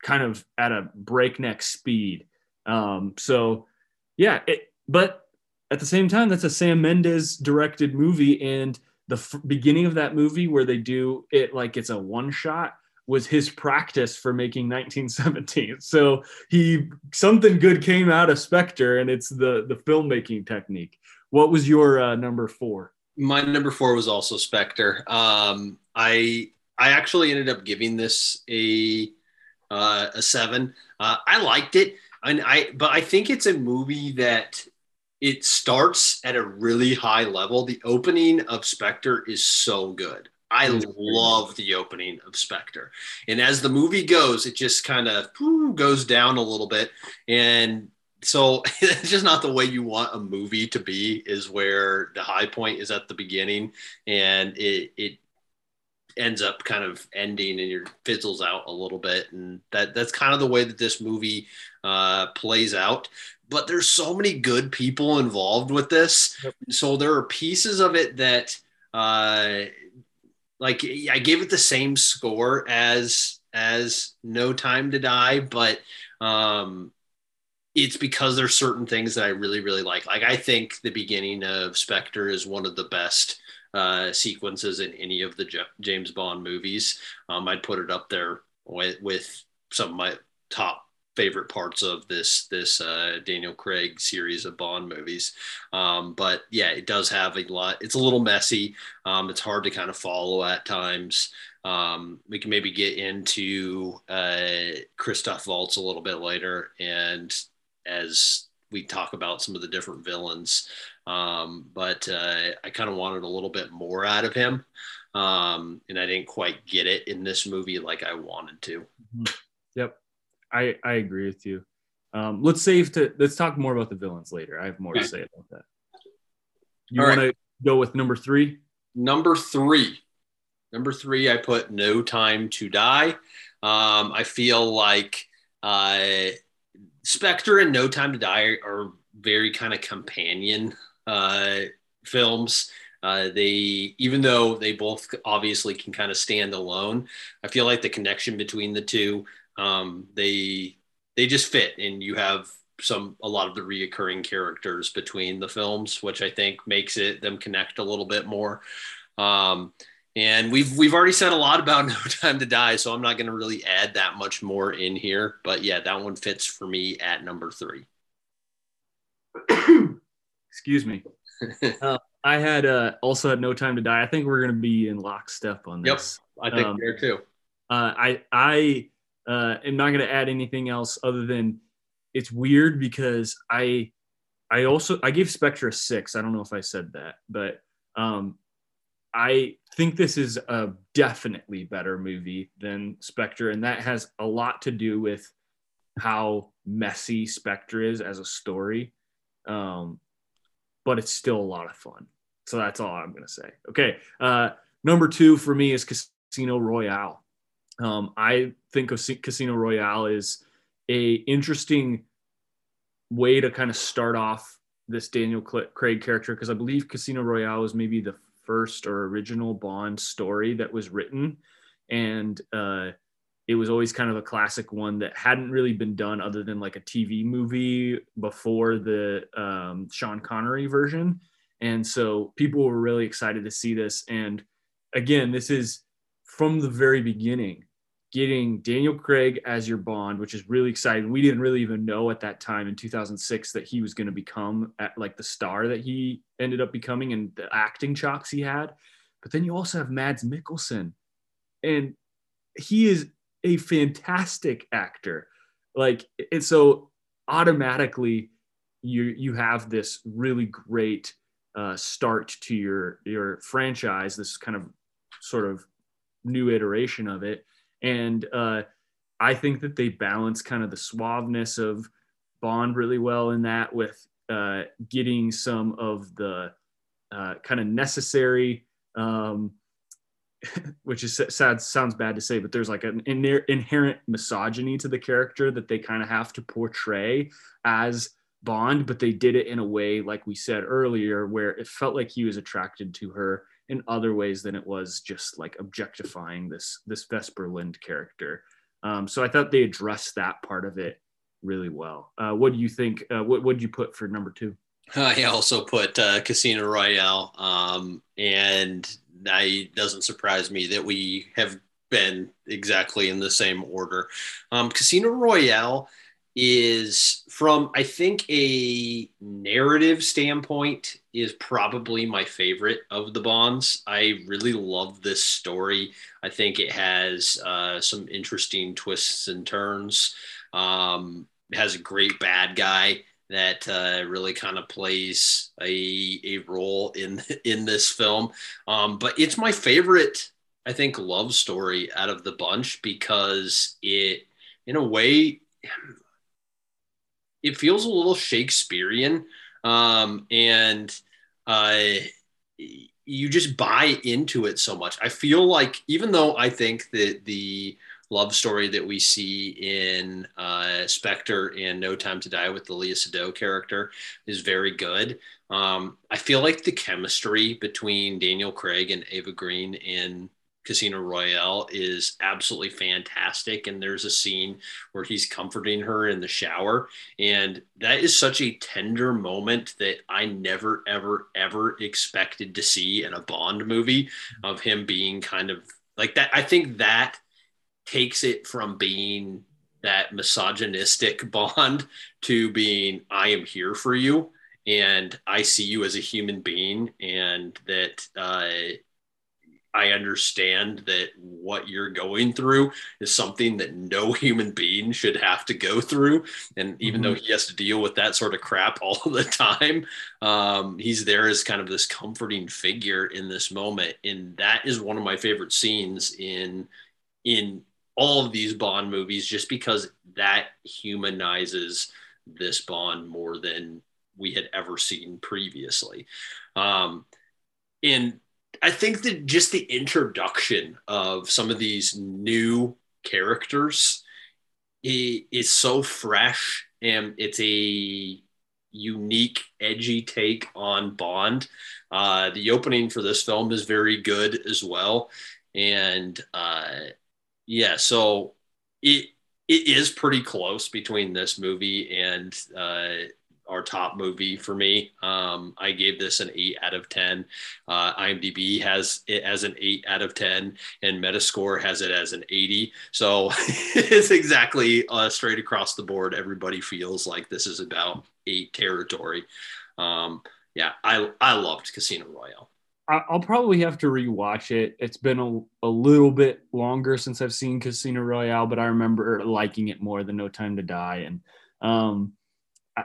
kind of at a breakneck speed. Um so yeah it, but at the same time that's a sam mendes directed movie and the f- beginning of that movie where they do it like it's a one shot was his practice for making 1917. So he something good came out of Spectre, and it's the the filmmaking technique. What was your uh, number four? My number four was also Spectre. Um, I I actually ended up giving this a uh, a seven. Uh, I liked it, and I but I think it's a movie that it starts at a really high level. The opening of Spectre is so good. I love the opening of Spectre. And as the movie goes, it just kind of goes down a little bit. And so it's just not the way you want a movie to be, is where the high point is at the beginning and it, it ends up kind of ending and your fizzles out a little bit. And that that's kind of the way that this movie uh, plays out. But there's so many good people involved with this. Yep. So there are pieces of it that uh, like I gave it the same score as as No Time to Die, but um, it's because there's certain things that I really really like. Like I think the beginning of Spectre is one of the best uh, sequences in any of the J- James Bond movies. Um, I'd put it up there with, with some of my top favorite parts of this this uh, Daniel Craig series of Bond movies. Um, but yeah, it does have a lot. It's a little messy. Um, it's hard to kind of follow at times. Um, we can maybe get into uh, Christoph Waltz a little bit later, and as we talk about some of the different villains. Um, but uh, I kind of wanted a little bit more out of him, um, and I didn't quite get it in this movie like I wanted to. Mm-hmm. I I agree with you. Um, let's save to let's talk more about the villains later. I have more to say about that. You want right. to go with number three? Number three. Number three, I put No Time to Die. Um, I feel like uh, Spectre and No Time to Die are very kind of companion uh, films. Uh, they, even though they both obviously can kind of stand alone, I feel like the connection between the two, um, they they just fit, and you have some a lot of the reoccurring characters between the films, which I think makes it them connect a little bit more. Um, and we've we've already said a lot about No Time to Die, so I'm not going to really add that much more in here. But yeah, that one fits for me at number three. Excuse me. uh, I had uh, also had No Time to Die. I think we're going to be in lockstep on this. Yep, I think um, there too. Uh, I I uh, am not going to add anything else other than it's weird because I I also I gave Spectre a six. I don't know if I said that, but um, I think this is a definitely better movie than Spectre, and that has a lot to do with how messy Spectre is as a story. Um, but it's still a lot of fun. So that's all I'm gonna say. Okay, uh, number two for me is Casino Royale. Um, I think of Casino Royale is a interesting way to kind of start off this Daniel Craig character because I believe Casino Royale is maybe the first or original Bond story that was written, and uh, it was always kind of a classic one that hadn't really been done other than like a TV movie before the um, Sean Connery version, and so people were really excited to see this. And again, this is from the very beginning getting Daniel Craig as your Bond, which is really exciting. We didn't really even know at that time in 2006 that he was going to become at, like the star that he ended up becoming and the acting chops he had. But then you also have Mads Mikkelsen, and he is a fantastic actor. Like, and so automatically you you have this really great uh, start to your your franchise. This kind of sort of new iteration of it and uh, I think that they balance kind of the suaveness of Bond really well in that with uh, getting some of the uh, kind of necessary, um, which is sad, sounds bad to say, but there's like an in- inherent misogyny to the character that they kind of have to portray as Bond, but they did it in a way, like we said earlier, where it felt like he was attracted to her in other ways than it was just like objectifying this this Vesper Lynd character. Um, so I thought they addressed that part of it really well. Uh, what do you think? Uh, what would you put for number two? I also put uh, Casino Royale, um, and it doesn't surprise me that we have been exactly in the same order. Um, Casino Royale is from I think a narrative standpoint is probably my favorite of the Bonds. I really love this story. I think it has uh, some interesting twists and turns. Um, it has a great bad guy that uh, really kind of plays a, a role in in this film. Um, but it's my favorite, I think, love story out of the bunch because it, in a way, it feels a little Shakespearean, um, and uh, you just buy into it so much. I feel like even though I think that the love story that we see in uh, Spectre and No Time to Die with the Léa Seydoux character is very good. Um, I feel like the chemistry between Daniel Craig and Eva Green in Casino Royale is absolutely fantastic. And there's a scene where he's comforting her in the shower. And that is such a tender moment that I never, ever, ever expected to see in a Bond movie of him being kind of like that. I think that takes it from being that misogynistic Bond to being, I am here for you. And I see you as a human being, and that uh, I understand that what you're going through is something that no human being should have to go through. And even mm-hmm. though he has to deal with that sort of crap all the time, um, he's there as kind of this comforting figure in this moment. And that is one of my favorite scenes in in all of these Bond movies, just because that humanizes this Bond more than we had ever seen previously. Um, and I think that just the introduction of some of these new characters is so fresh and It's a unique, edgy take on Bond. Uh, the opening for this film is very good as well, and uh, yeah, so it it is pretty close between this movie and uh, our top movie for me. Um, I gave this an eight out of 10. Uh, IMDb has it as an eight out of 10 and Metascore has it as an 80. So it's exactly uh, straight across the board. Everybody feels like this is about eight territory. Um, yeah, I, I loved Casino Royale. I'll probably have to rewatch it. It's been a, a little bit longer since I've seen Casino Royale, but I remember liking it more than No Time to Die. And um,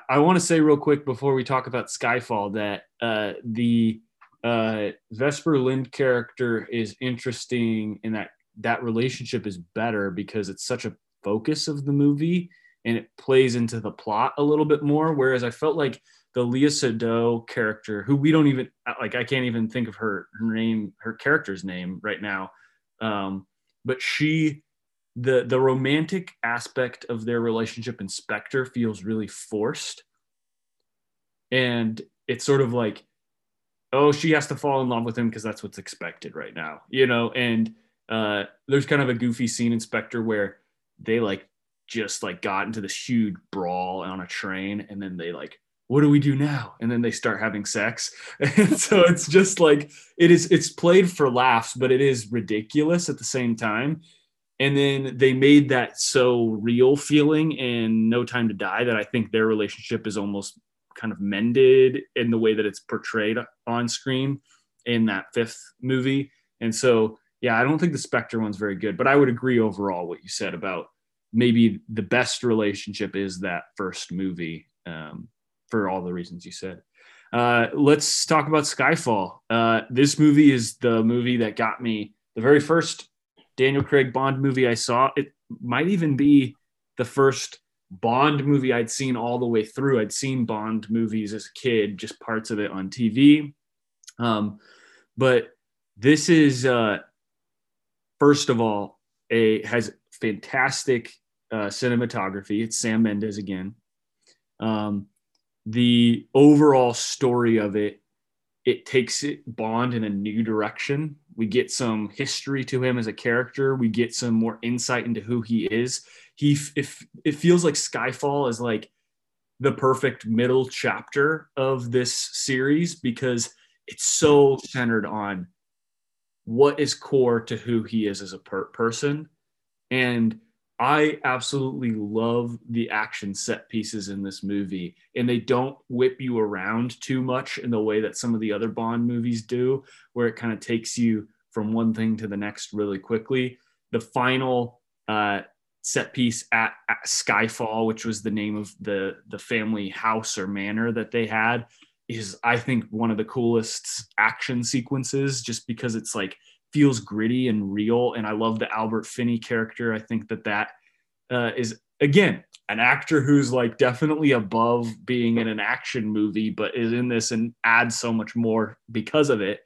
I, want to say real quick before we talk about Skyfall that uh, the uh, Vesper Lynd character is interesting in that that relationship is better because it's such a focus of the movie and it plays into the plot a little bit more. Whereas I felt like the Léa Seydoux character, who we don't even like, I can't even think of her, her name, her character's name right now. Um, but she, the the romantic aspect of their relationship in Spectre feels really forced, and it's sort of like, oh, she has to fall in love with him because that's what's expected right now, you know. And uh, there's kind of a goofy scene in Spectre where they like just like got into this huge brawl on a train, and then they like what do we do now? And then they start having sex. And so it's just like it is it's played for laughs but it is ridiculous at the same time and then they made that so real feeling in no time to die that i think their relationship is almost kind of mended in the way that it's portrayed on screen in that fifth movie and so yeah i don't think the spectre one's very good but i would agree overall what you said about maybe the best relationship is that first movie um, for all the reasons you said. Uh, let's talk about Skyfall. Uh, this movie is the movie that got me the very first Daniel Craig Bond movie I saw. It might even be the first Bond movie I'd seen all the way through. I'd seen Bond movies as a kid, just parts of it on TV. Um, but this is, uh, first of all, a has fantastic uh, cinematography. It's Sam Mendes again. Um, the overall story of it it takes it bond in a new direction we get some history to him as a character. We get some more insight into who he is. He if it feels like skyfall is like the perfect middle chapter of this series because it's so centered on what is core to who he is as a per- person. And I absolutely love the action set pieces in this movie, and they don't whip you around too much in the way that some of the other Bond movies do, where it kind of takes you from one thing to the next really quickly. The final uh, set piece at, at, Skyfall, which was the name of the the family house or manor that they had, is I think one of the coolest action sequences, just because it's like feels gritty and real. And I love the Albert Finney character. I think that that uh, is again an actor who's like definitely above being in an action movie, but is in this and adds so much more because of it.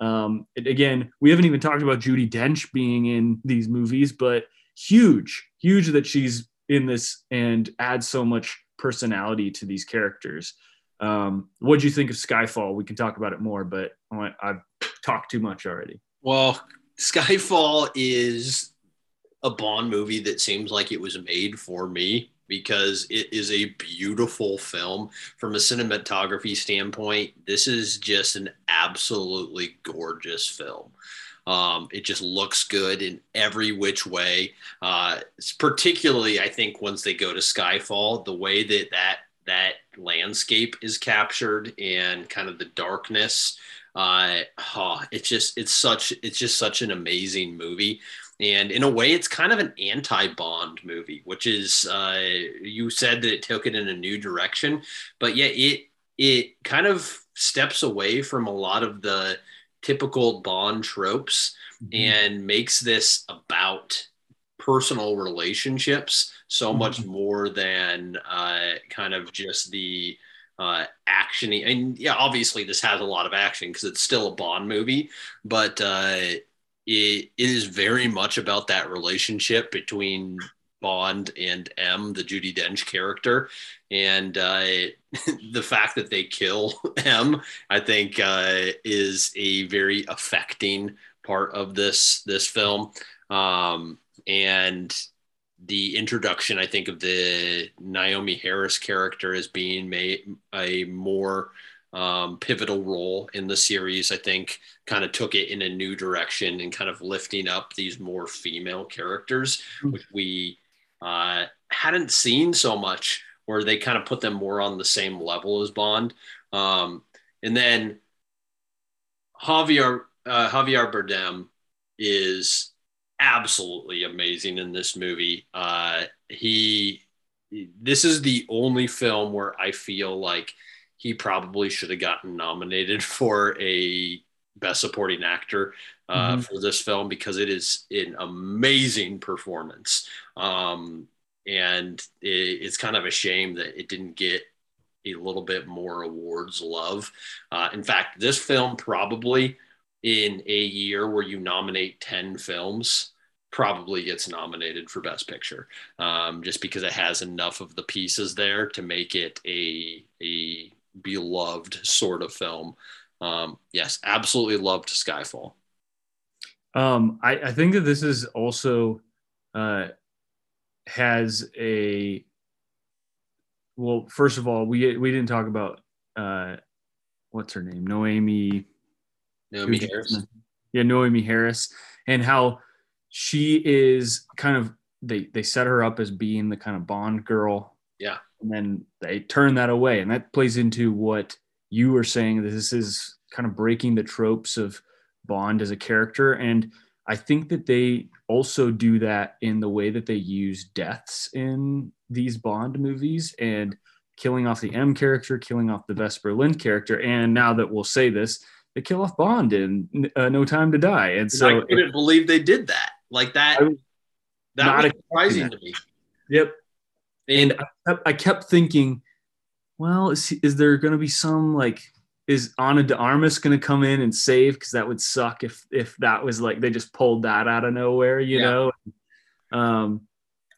Um, again, we haven't even talked about Judi Dench being in these movies, but huge, huge that she's in this and adds so much personality to these characters. Um, what do you think of Skyfall? We can talk about it more, but I've talked too much already. Well, Skyfall is a Bond movie that seems like it was made for me because it is a beautiful film from a cinematography standpoint. This is just an absolutely gorgeous film. Um, it just looks good in every which way. Uh, particularly, I think once they go to Skyfall, the way that that that landscape is captured and kind of the darkness uh, oh, it's just it's such it's just such an amazing movie and in a way it's kind of an anti-bond movie which is uh, you said that it took it in a new direction but yeah it it kind of steps away from a lot of the typical bond tropes mm-hmm. and makes this about personal relationships so mm-hmm. much more than uh, kind of just the uh, actiony. And yeah, obviously this has a lot of action because it's still a Bond movie, but uh, it, it is very much about that relationship between Bond and M, the Judi Dench character, and uh, the fact that they kill M, I think, uh, is a very affecting part of this this film. Um, and the introduction, I think, of the Naomie Harris character as being made a more um, pivotal role in the series, I think, kind of took it in a new direction and kind of lifting up these more female characters, mm-hmm. which we uh, hadn't seen so much, where they kind of put them more on the same level as Bond. Um, and then Javier uh, Javier Bardem is absolutely amazing in this movie. Uh, he, this is the only film where I feel like he probably should have gotten nominated for a best supporting actor uh, mm-hmm. for this film because it is an amazing performance. Um, and it, it's kind of a shame that it didn't get a little bit more awards love. Uh, in fact, this film probably in a year where you nominate 10 films probably gets nominated for best picture um, just because it has enough of the pieces there to make it a, a beloved sort of film. Um, yes absolutely loved skyfall. Um, I, I, think that this is also uh, has a well first of all we we didn't talk about uh, what's her name? Noemi Naomie Harris. Yeah, Naomie Harris, and how she is kind of they they set her up as being the kind of Bond girl. Yeah, and then they turn that away, and that plays into what you were saying. This is kind of breaking the tropes of Bond as a character, and I think that they also do that in the way that they use deaths in these Bond movies and killing off the M character, killing off the Vesper Lynd character, and now that we'll say this, they kill off Bond in uh, No Time to Die, and so I couldn't believe they did that. Like that, that was surprising to me. Yep, and I, I kept thinking, well, is, is there going to be some like is Ana de Armas going to come in and save? Because that would suck if if that was like they just pulled that out of nowhere, you yeah. know. Um,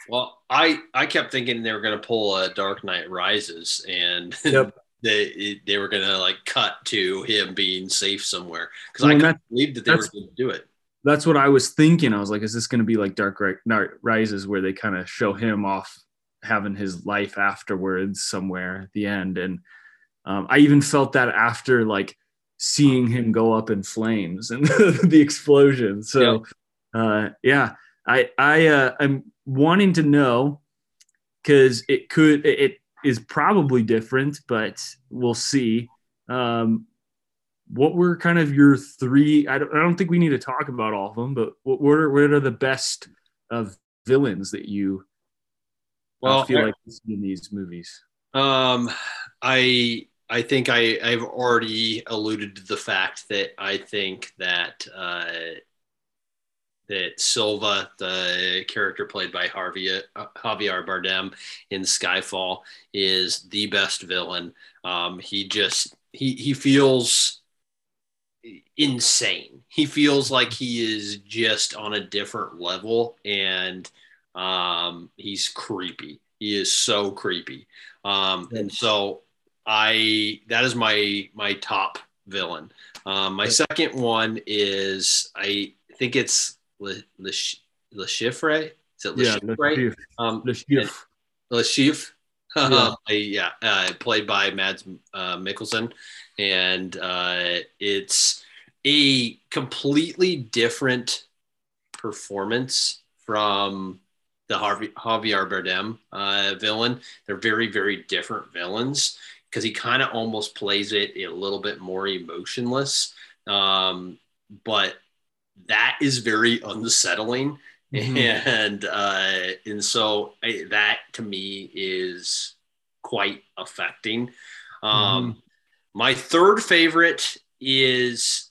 well, I I kept thinking they were going to pull a Dark Knight Rises, and yep they they were gonna like cut to him being safe somewhere because well, I couldn't believe that they were going to do it. That's what I was thinking. I was like, is this going to be like Dark Knight Rises, where they kind of show him off having his life afterwards somewhere at the end? And um, I even felt that after like seeing him go up in flames and the explosion. So yeah, uh, yeah I I uh, I'm wanting to know because it could it is probably different, but we'll see. Um, what were kind of your three? I don't, I don't think we need to talk about all of them, but what, what are what are the best of villains that you well, feel I, like in these movies? Um, I I think I I've already alluded to the fact that I think that uh, that Silva, the character played by Javier, uh, Javier Bardem in Skyfall, is the best villain. Um, he just he he feels insane. He feels like he is just on a different level, and um, he's creepy. He is so creepy. Um, and so I that is my my top villain. Um, my second one is I think it's Le, Le, Le Chiffre. Is it Le yeah, Chiffre? Um, Le Chiffre. Le Chiffre. yeah, yeah uh, played by Mads uh, Mikkelsen, and uh, it's a completely different performance from the Harvey, Javier Bardem uh, villain. They're very, very different villains because he kind of almost plays it a little bit more emotionless. Um, but that is very unsettling. Mm-hmm. And uh, and so I, that to me is quite affecting. Um, mm-hmm. My third favorite is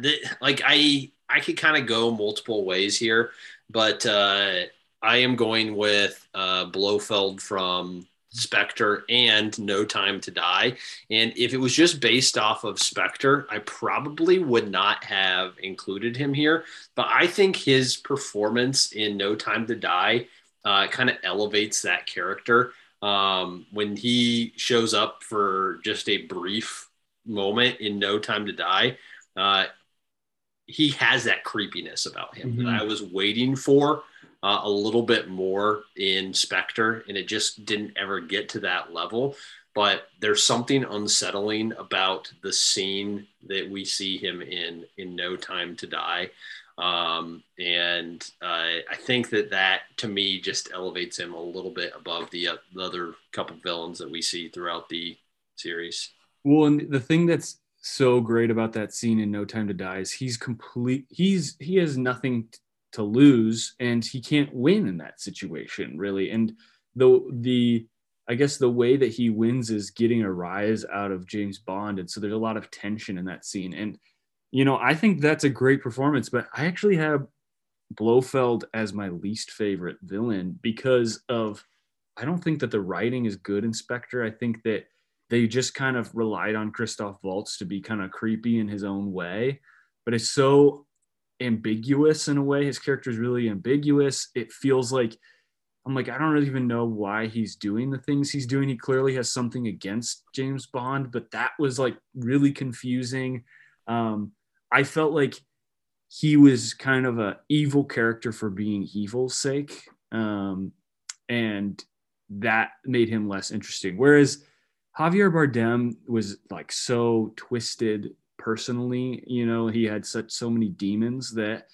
the, like I I could kind of go multiple ways here, but uh, I am going with uh, Blofeld from Spectre and No Time to Die. And if it was just based off of Spectre, I probably would not have included him here. But I think his performance in No Time to Die uh, kind of elevates that character. Um, when he shows up for just a brief moment in No Time to Die, uh, he has that creepiness about him mm-hmm. that I was waiting for uh, a little bit more in Spectre, and it just didn't ever get to that level. But there's something unsettling about the scene that we see him in in No Time to Die. Um, and uh, I think that that to me just elevates him a little bit above the, uh, the other couple villains that we see throughout the series. Well, and the thing that's so great about that scene in No Time to Die is he's complete. He's he has nothing to lose, and he can't win in that situation really. And the the I guess the way that he wins is getting a rise out of James Bond, and so there's a lot of tension in that scene. And you know, I think that's a great performance, but I actually have Blofeld as my least favorite villain because of I don't think that the writing is good in Spectre. I think that they just kind of relied on Christoph Waltz to be kind of creepy in his own way, but it's so ambiguous in a way. His character is really ambiguous. It feels like I'm like, I don't really even know why he's doing the things he's doing. He clearly has something against James Bond, but that was like really confusing. Um, I felt like he was kind of a evil character for being evil's sake. Um, and that made him less interesting. Whereas Javier Bardem was like so twisted personally, you know, he had such so many demons that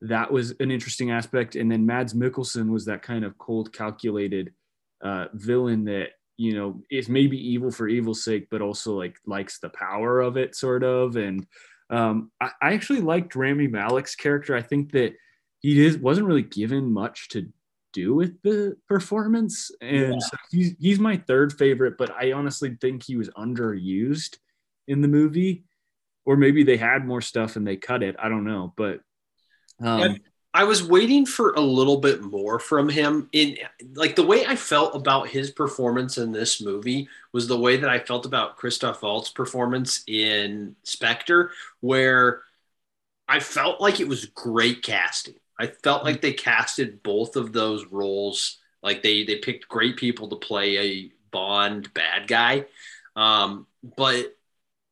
that was an interesting aspect. And then Mads Mikkelsen was that kind of cold, calculated uh, villain that you know is maybe evil for evil's sake, but also like likes the power of it, sort of. And um, I, I, actually liked Rami Malek's character. I think that he is, wasn't really given much to do with the performance, and yeah. so he's he's my third favorite. But I honestly think he was underused in the movie, or maybe they had more stuff and they cut it. I don't know, but um, I was waiting for a little bit more from him. In like the way I felt about his performance in this movie was the way that I felt about Christoph Waltz's performance in Spectre, where I felt like it was great casting. I felt like they casted both of those roles. Like they they picked great people to play a Bond bad guy, um, but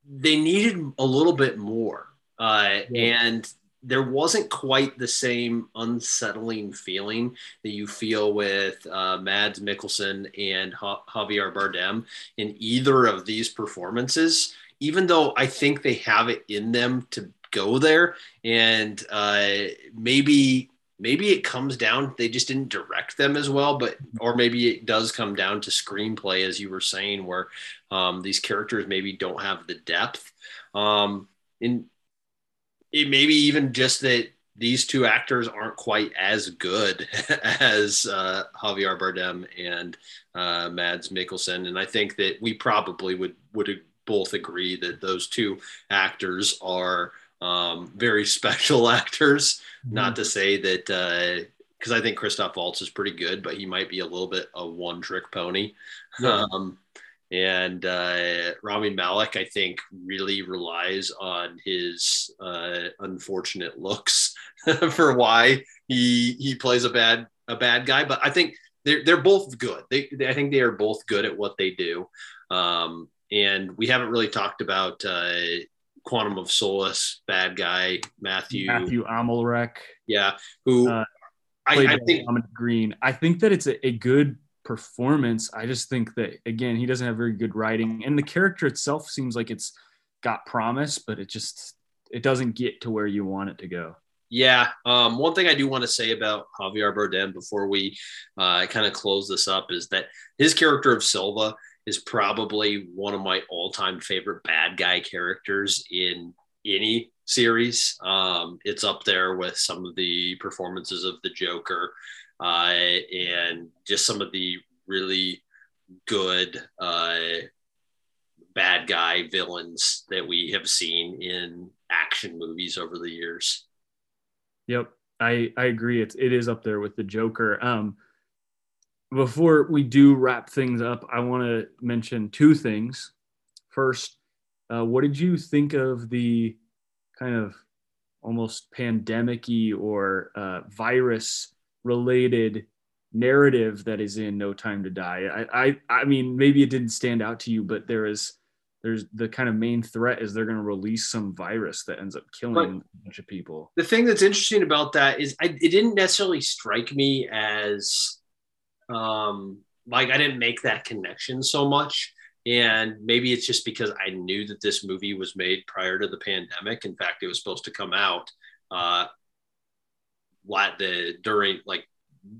they needed a little bit more. Uh, yeah. And there wasn't quite the same unsettling feeling that you feel with uh, Mads Mikkelsen and Javier Bardem in either of these performances, even though I think they have it in them to go there. And uh, maybe maybe it comes down they just didn't direct them as well but or maybe it does come down to screenplay as you were saying where um, these characters maybe don't have the depth um, in it maybe even just that these two actors aren't quite as good as uh, Javier Bardem and uh, Mads Mikkelsen, and I think that we probably would would both agree that those two actors are um, very special actors. Mm-hmm. Not to say that because uh, I think Christoph Waltz is pretty good, but he might be a little bit a one trick pony. Yeah. Um, and uh, Rami Malek, I think, really relies on his uh, unfortunate looks for why he he plays a bad a bad guy. But I think they're they're both good. They, they I think they are both good at what they do. Um, and we haven't really talked about uh, Quantum of Solace bad guy Mathieu Mathieu Amalric. Yeah, who uh, I, I think Green. I think that it's a, a good performance. I just think that again, he doesn't have very good writing, and the character itself seems like it's got promise, but it just it doesn't get to where you want it to go. Yeah. Um, one thing I do want to say about Javier Bardem before we uh, kind of close this up is that his character of Silva is probably one of my all-time favorite bad guy characters in any series. Um, it's up there with some of the performances of the Joker uh, and just some of the really good uh, bad guy villains that we have seen in action movies over the years. Yep, I I agree. It's it is up there with the Joker. Um, before we do wrap things up, I want to mention two things. First, uh, what did you think of the kind of almost pandemic or uh, virus related narrative that is in No Time to Die. I, I, I mean, maybe it didn't stand out to you, but there is, there's the kind of main threat is they're going to release some virus that ends up killing but a bunch of people. The thing that's interesting about that is I, it didn't necessarily strike me as, um, like I didn't make that connection so much. And maybe it's just because I knew that this movie was made prior to the pandemic. In fact, it was supposed to come out uh, the during like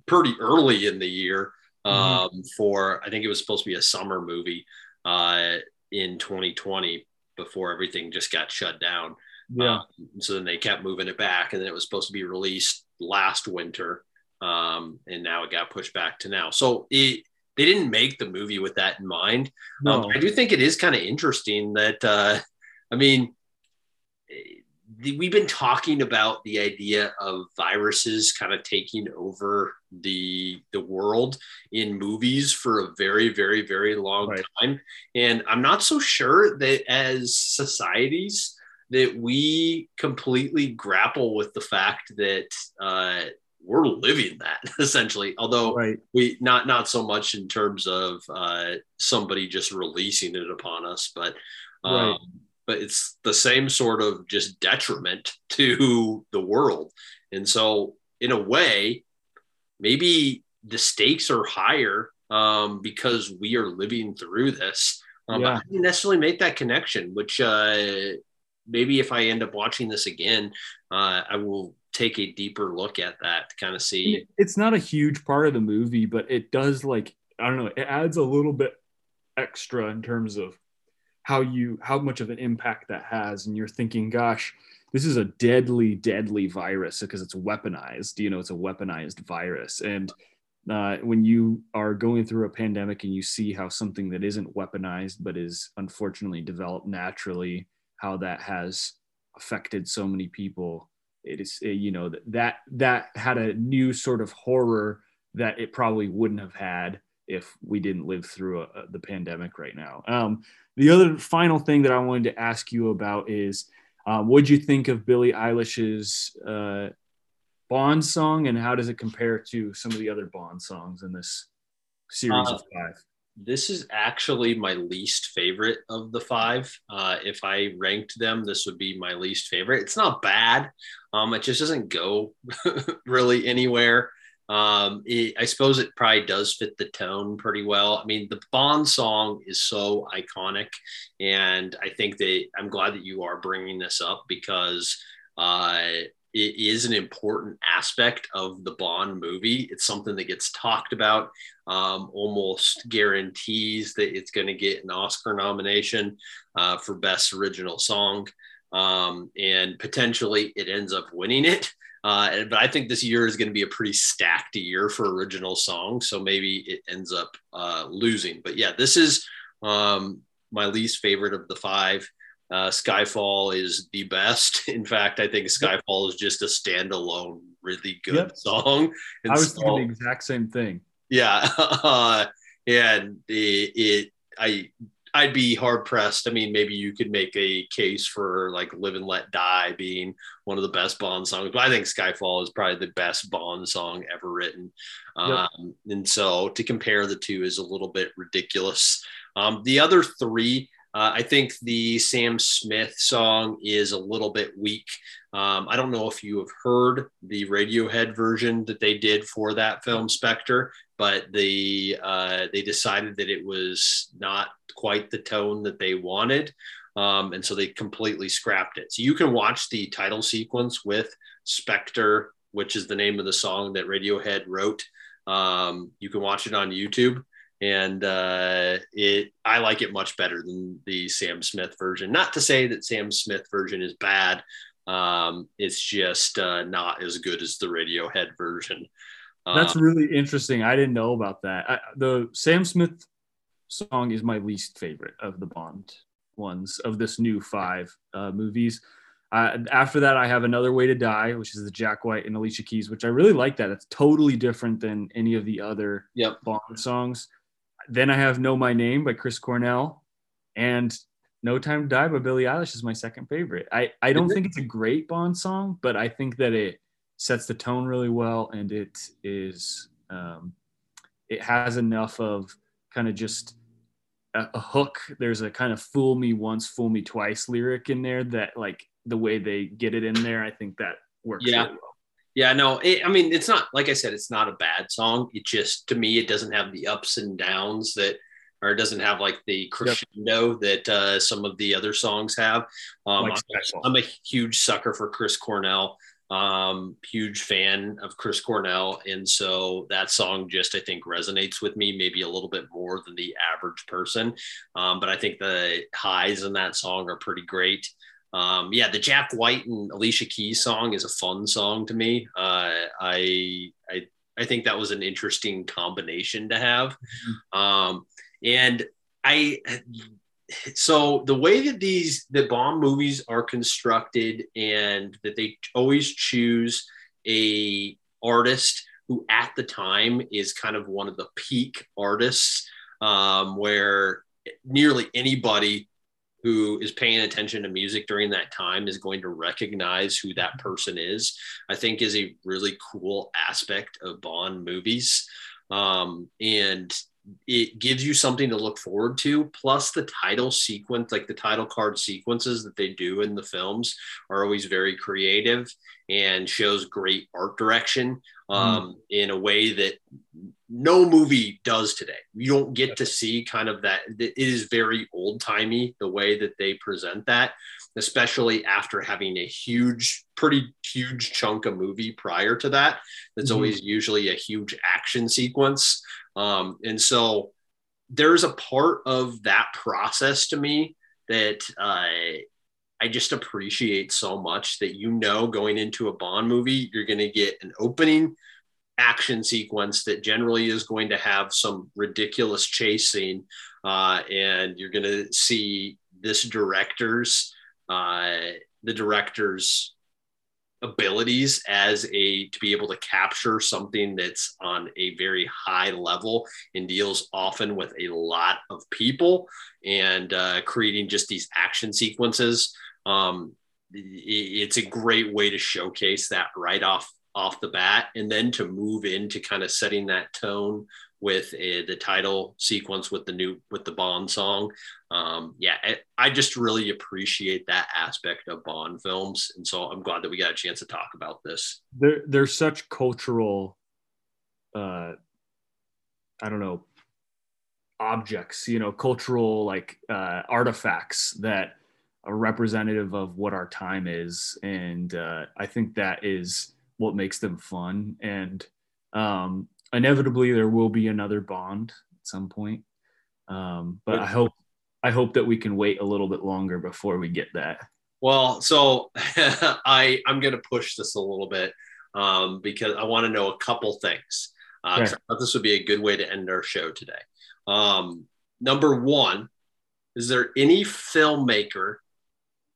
pretty early in the year mm-hmm. um, mm-hmm. for I think it was supposed to be a summer movie uh, in 2020 before everything just got shut down. Yeah. Um, so then they kept moving it back, and then it was supposed to be released last winter, um, and now it got pushed back to now. So it they didn't make the movie with that in mind. Um, no. Um, I do think it is kind of interesting that uh, I mean we've been talking about the idea of viruses kind of taking over the the world in movies for a very very very long right. time and i'm not so sure that as societies that we completely grapple with the fact that uh, we're living that essentially although right. we not not so much in terms of uh, somebody just releasing it upon us but um, right but it's the same sort of just detriment to the world. And so, in a way, maybe the stakes are higher um, because we are living through this. Um, yeah. I didn't necessarily make that connection, which uh, maybe if I end up watching this again, uh, I will take a deeper look at that to kind of see. It's not a huge part of the movie, but it does like I don't know, it adds a little bit extra in terms of how you how much of an impact that has and you're thinking gosh this is a deadly deadly virus because it's weaponized you know it's a weaponized virus. And uh, when you are going through a pandemic and you see how something that isn't weaponized but is unfortunately developed naturally how that has affected so many people it is you know that that had a new sort of horror that it probably wouldn't have had if we didn't live through a, a, the pandemic right now. Um, the other final thing that I wanted to ask you about is um, what do you think of Billie Eilish's uh, Bond song and how does it compare to some of the other Bond songs in this series uh, of five? This is actually my least favorite of the five. Uh, if I ranked them, this would be my least favorite. It's not bad. Um, it just doesn't go really anywhere. Um, it, I suppose it probably does fit the tone pretty well. I mean, the Bond song is so iconic, and I think that I'm glad that you are bringing this up because uh, it is an important aspect of the Bond movie. It's something that gets talked about, um, almost guarantees that it's going to get an Oscar nomination uh, for Best Original Song. Um, and potentially it ends up winning it. Uh, but I think this year is going to be a pretty stacked year for original songs. So maybe it ends up uh, losing. But yeah, this is um, my least favorite of the five. Uh, Skyfall is the best. In fact, I think Skyfall is just a standalone, really good yep. song. And I was so, thinking the exact same thing. Yeah, uh, and it, it, I I'd be hard pressed. I mean, maybe you could make a case for like "Live and Let Die" being one of the best Bond songs, but I think "Skyfall" is probably the best Bond song ever written. Yep. Um, and so to compare the two is a little bit ridiculous. Um, the other three, uh, I think the Sam Smith song is a little bit weak. Um, I don't know if you have heard the Radiohead version that they did for that film Spectre, but they uh, they decided that it was not quite the tone that they wanted. Um, and so they completely scrapped it. So you can watch the title sequence with Spectre, which is the name of the song that Radiohead wrote. Um, you can watch it on YouTube, and uh, it I like it much better than the Sam Smith version. Not to say that Sam Smith version is bad. Um, it's just uh, not as good as the Radiohead version. That's um, really interesting. I didn't know about that. I, the Sam Smith song is my least favorite of the Bond ones of this new five uh, movies. Uh, after that, I have Another Way to Die, which is the Jack White and Alicia Keys, which I really like that. It's totally different than any of the other yep. Bond songs. Then I have Know My Name by Chris Cornell and No Time to Die by Billie Eilish is my second favorite. I, I don't think it's a great Bond song, but I think that it sets the tone really well and it is um, it has enough of kind of just a, a hook. There's a kind of fool me once, fool me twice lyric in there that like the way they get it in there, I think that works. Yeah. Really well. Yeah, no, it, I mean, it's not like I said, it's not a bad song. It just to me, it doesn't have the ups and downs that, or it doesn't have like the crescendo yep. that uh, some of the other songs have. Um, like I'm, I'm, a huge sucker for Chris Cornell. Um, huge fan of Chris Cornell, and so that song just I think resonates with me maybe a little bit more than the average person. Um, but I think the highs in that song are pretty great. Um, yeah, the Jack White and Alicia Keys song is a fun song to me. Uh, I I I think that was an interesting combination to have. Mm-hmm. Um, and I so the way that these the Bond movies are constructed and that they always choose a artist who at the time is kind of one of the peak artists um, where nearly anybody who is paying attention to music during that time is going to recognize who that person is i think is a really cool aspect of bond movies um, and it gives you something to look forward to. Plus, the title sequence, like the title card sequences that they do in the films, are always very creative and shows great art direction mm-hmm. um, mm. in a way that no movie does today. You don't get to see kind of that. It is very old timey the way that they present that, especially after having a huge, pretty huge chunk of movie prior to that. That's mm-hmm. always usually a huge action sequence. Um, and so there's a part of that process to me that uh, I just appreciate so much that you know going into a Bond movie, you're going to get an opening action sequence that generally is going to have some ridiculous chase scene. Uh, and you're going to see this director's, uh, the director's abilities as a to be able to capture something that's on a very high level and deals often with a lot of people and uh, creating just these action sequences um, it's a great way to showcase that right off off the bat and then to move into kind of setting that tone with a, the title sequence with the new with the bond song. Um, yeah I, I, just really appreciate that aspect of bond films and so i'm glad that we got a chance to talk about this. They're, they're such cultural uh, i don't know objects you know cultural like uh, artifacts that are representative of what our time is. And uh, i think that is what makes them fun. And um, inevitably there will be another bond at some point. Um, but i hope i hope that we can wait a little bit longer before we get that. Well so i i'm going to push this a little bit um, because i want to know a couple things uh, i thought this would be a good way to end our show today. Um, number one is there any filmmaker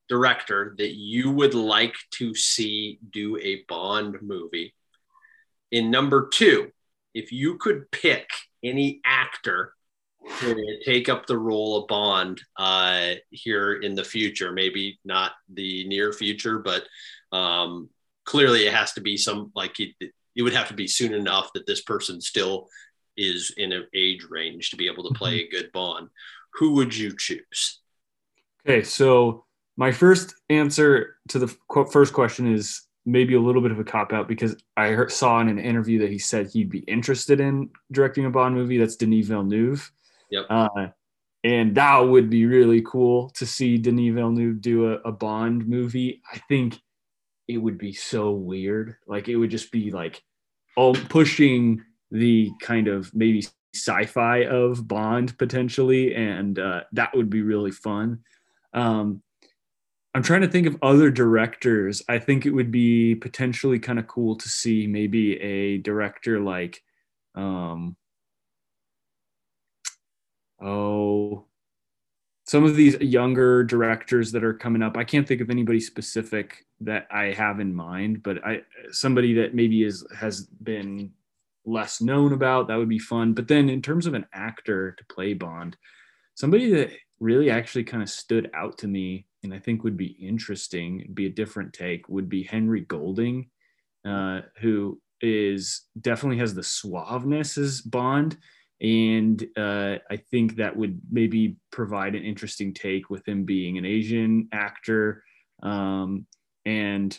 director that you would like to see do a bond movie in number two if you could pick any actor to take up the role of Bond uh, here in the future, maybe not the near future, but um, clearly it has to be some like it, it would have to be soon enough that this person still is in an age range to be able to play mm-hmm. a good Bond. Who would you choose? Okay, so my first answer to the first question is maybe a little bit of a cop out because I heard, saw in an interview that he said he'd be interested in directing a Bond movie. That's Denis Villeneuve. Yep. Uh, and that would be really cool to see Denis Villeneuve do a, a Bond movie. I think it would be so weird. Like it would just be like oh, pushing the kind of maybe sci-fi of Bond potentially, and uh, that would be really fun. Um, I'm trying to think of other directors. I think it would be potentially kind of cool to see maybe a director like, um, oh, some of these younger directors that are coming up. I can't think of anybody specific that I have in mind, but I somebody that maybe is has been less known about that would be fun. But then in terms of an actor to play Bond, somebody that really actually kind of stood out to me and I think would be interesting, be a different take, would be Henry Golding, uh, who is definitely has the suaveness as Bond, and uh, I think that would maybe provide an interesting take with him being an Asian actor, um, and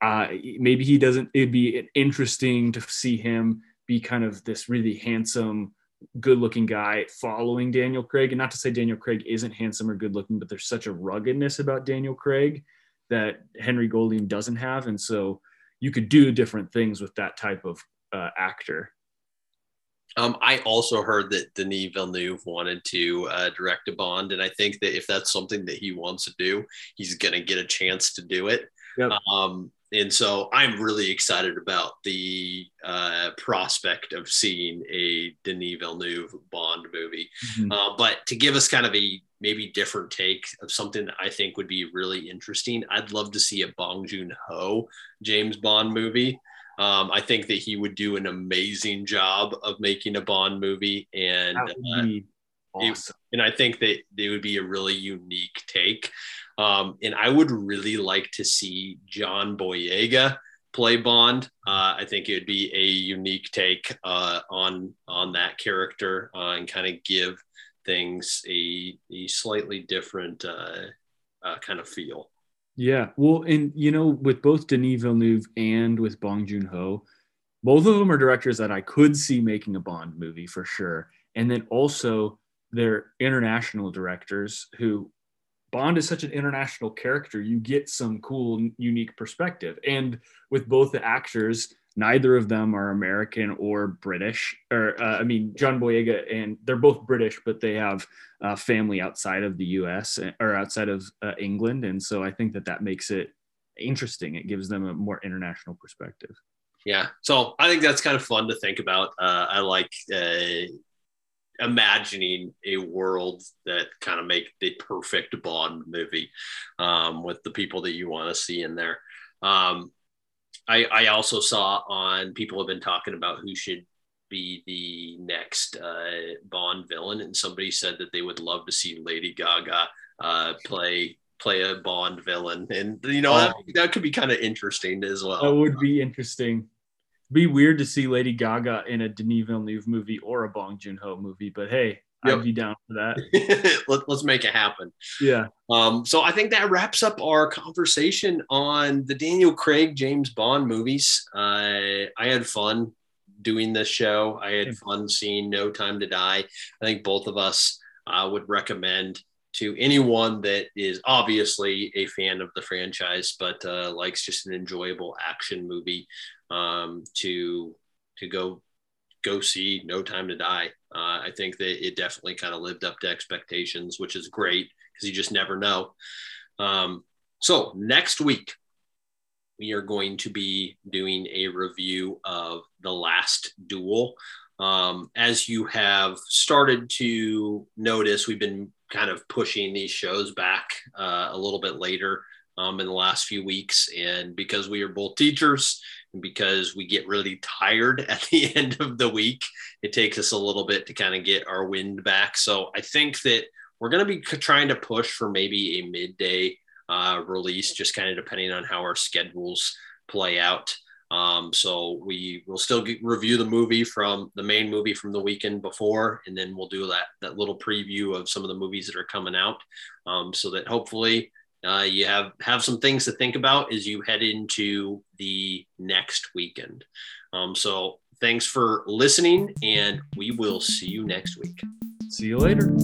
uh, maybe he doesn't. It'd be interesting to see him be kind of this really handsome good looking guy following Daniel Craig. And not to say Daniel Craig isn't handsome or good looking, but there's such a ruggedness about Daniel Craig that Henry Golding doesn't have. And so you could do different things with that type of uh, actor. Um, I also heard that Denis Villeneuve wanted to uh, direct a Bond, and I think that if that's something that he wants to do, he's going to get a chance to do it. Yep. Um, and so I'm really excited about the uh, prospect of seeing a Denis Villeneuve Bond movie. Mm-hmm. Uh, but to give us kind of a maybe different take of something that I think would be really interesting, I'd love to see a Bong Joon Ho James Bond movie. Um, I think that he would do an amazing job of making a Bond movie, and uh, awesome. it, and I think that it would be a really unique take. Um, and I would really like to see John Boyega play Bond. Uh, I think it would be a unique take uh, on on that character uh, and kind of give things a, a slightly different uh, uh, kind of feel. Yeah, well, and you know, with both Denis Villeneuve and with Bong Joon Ho, both of them are directors that I could see making a Bond movie for sure. And then also, they're international directors who Bond is such an international character. You get some cool, unique perspective. And with both the actors, neither of them are American or British. Or uh, I mean, John Boyega and they're both British, but they have uh, family outside of the U.S. Uh, or outside of uh, England, and so I think that that makes it interesting. It gives them a more international perspective. Yeah, so I think that's kind of fun to think about. Uh, I like uh, imagining a world that kind of make the perfect Bond movie um, with the people that you want to see in there. Um, I, I also saw on people have been talking about who should be the next uh, Bond villain, and somebody said that they would love to see Lady Gaga uh, play play a Bond villain, and you know that, oh. that could be kind of interesting as well. That would be interesting be weird to see Lady Gaga in a Denis Villeneuve movie or a Bong Joon Ho movie, but hey, yep. I'd be down for that. Let, us make it happen. Yeah. Um, so I think that wraps up our conversation on the Daniel Craig James Bond movies. Uh, I had fun doing this show. I had fun seeing No Time to Die. I think both of us uh, would recommend to anyone that is obviously a fan of the franchise, but uh, likes just an enjoyable action movie um, to to go go see No Time to Die. Uh, I think that it definitely kind of lived up to expectations, which is great because you just never know. Um, so next week we are going to be doing a review of the last duel. Um, as you have started to notice, we've been kind of pushing these shows back uh, a little bit later um, in the last few weeks. And because we are both teachers because we get really tired at the end of the week, it takes us a little bit to kind of get our wind back. So I think that we're going to be trying to push for maybe a midday uh, release, just kind of depending on how our schedules play out. Um, so we will still get, review the movie from the main movie from the weekend before, and then we'll do that that little preview of some of the movies that are coming out, um, so that hopefully uh, you have have some things to think about as you head into the next weekend. Um, so thanks for listening, and we will see you next week. See you later.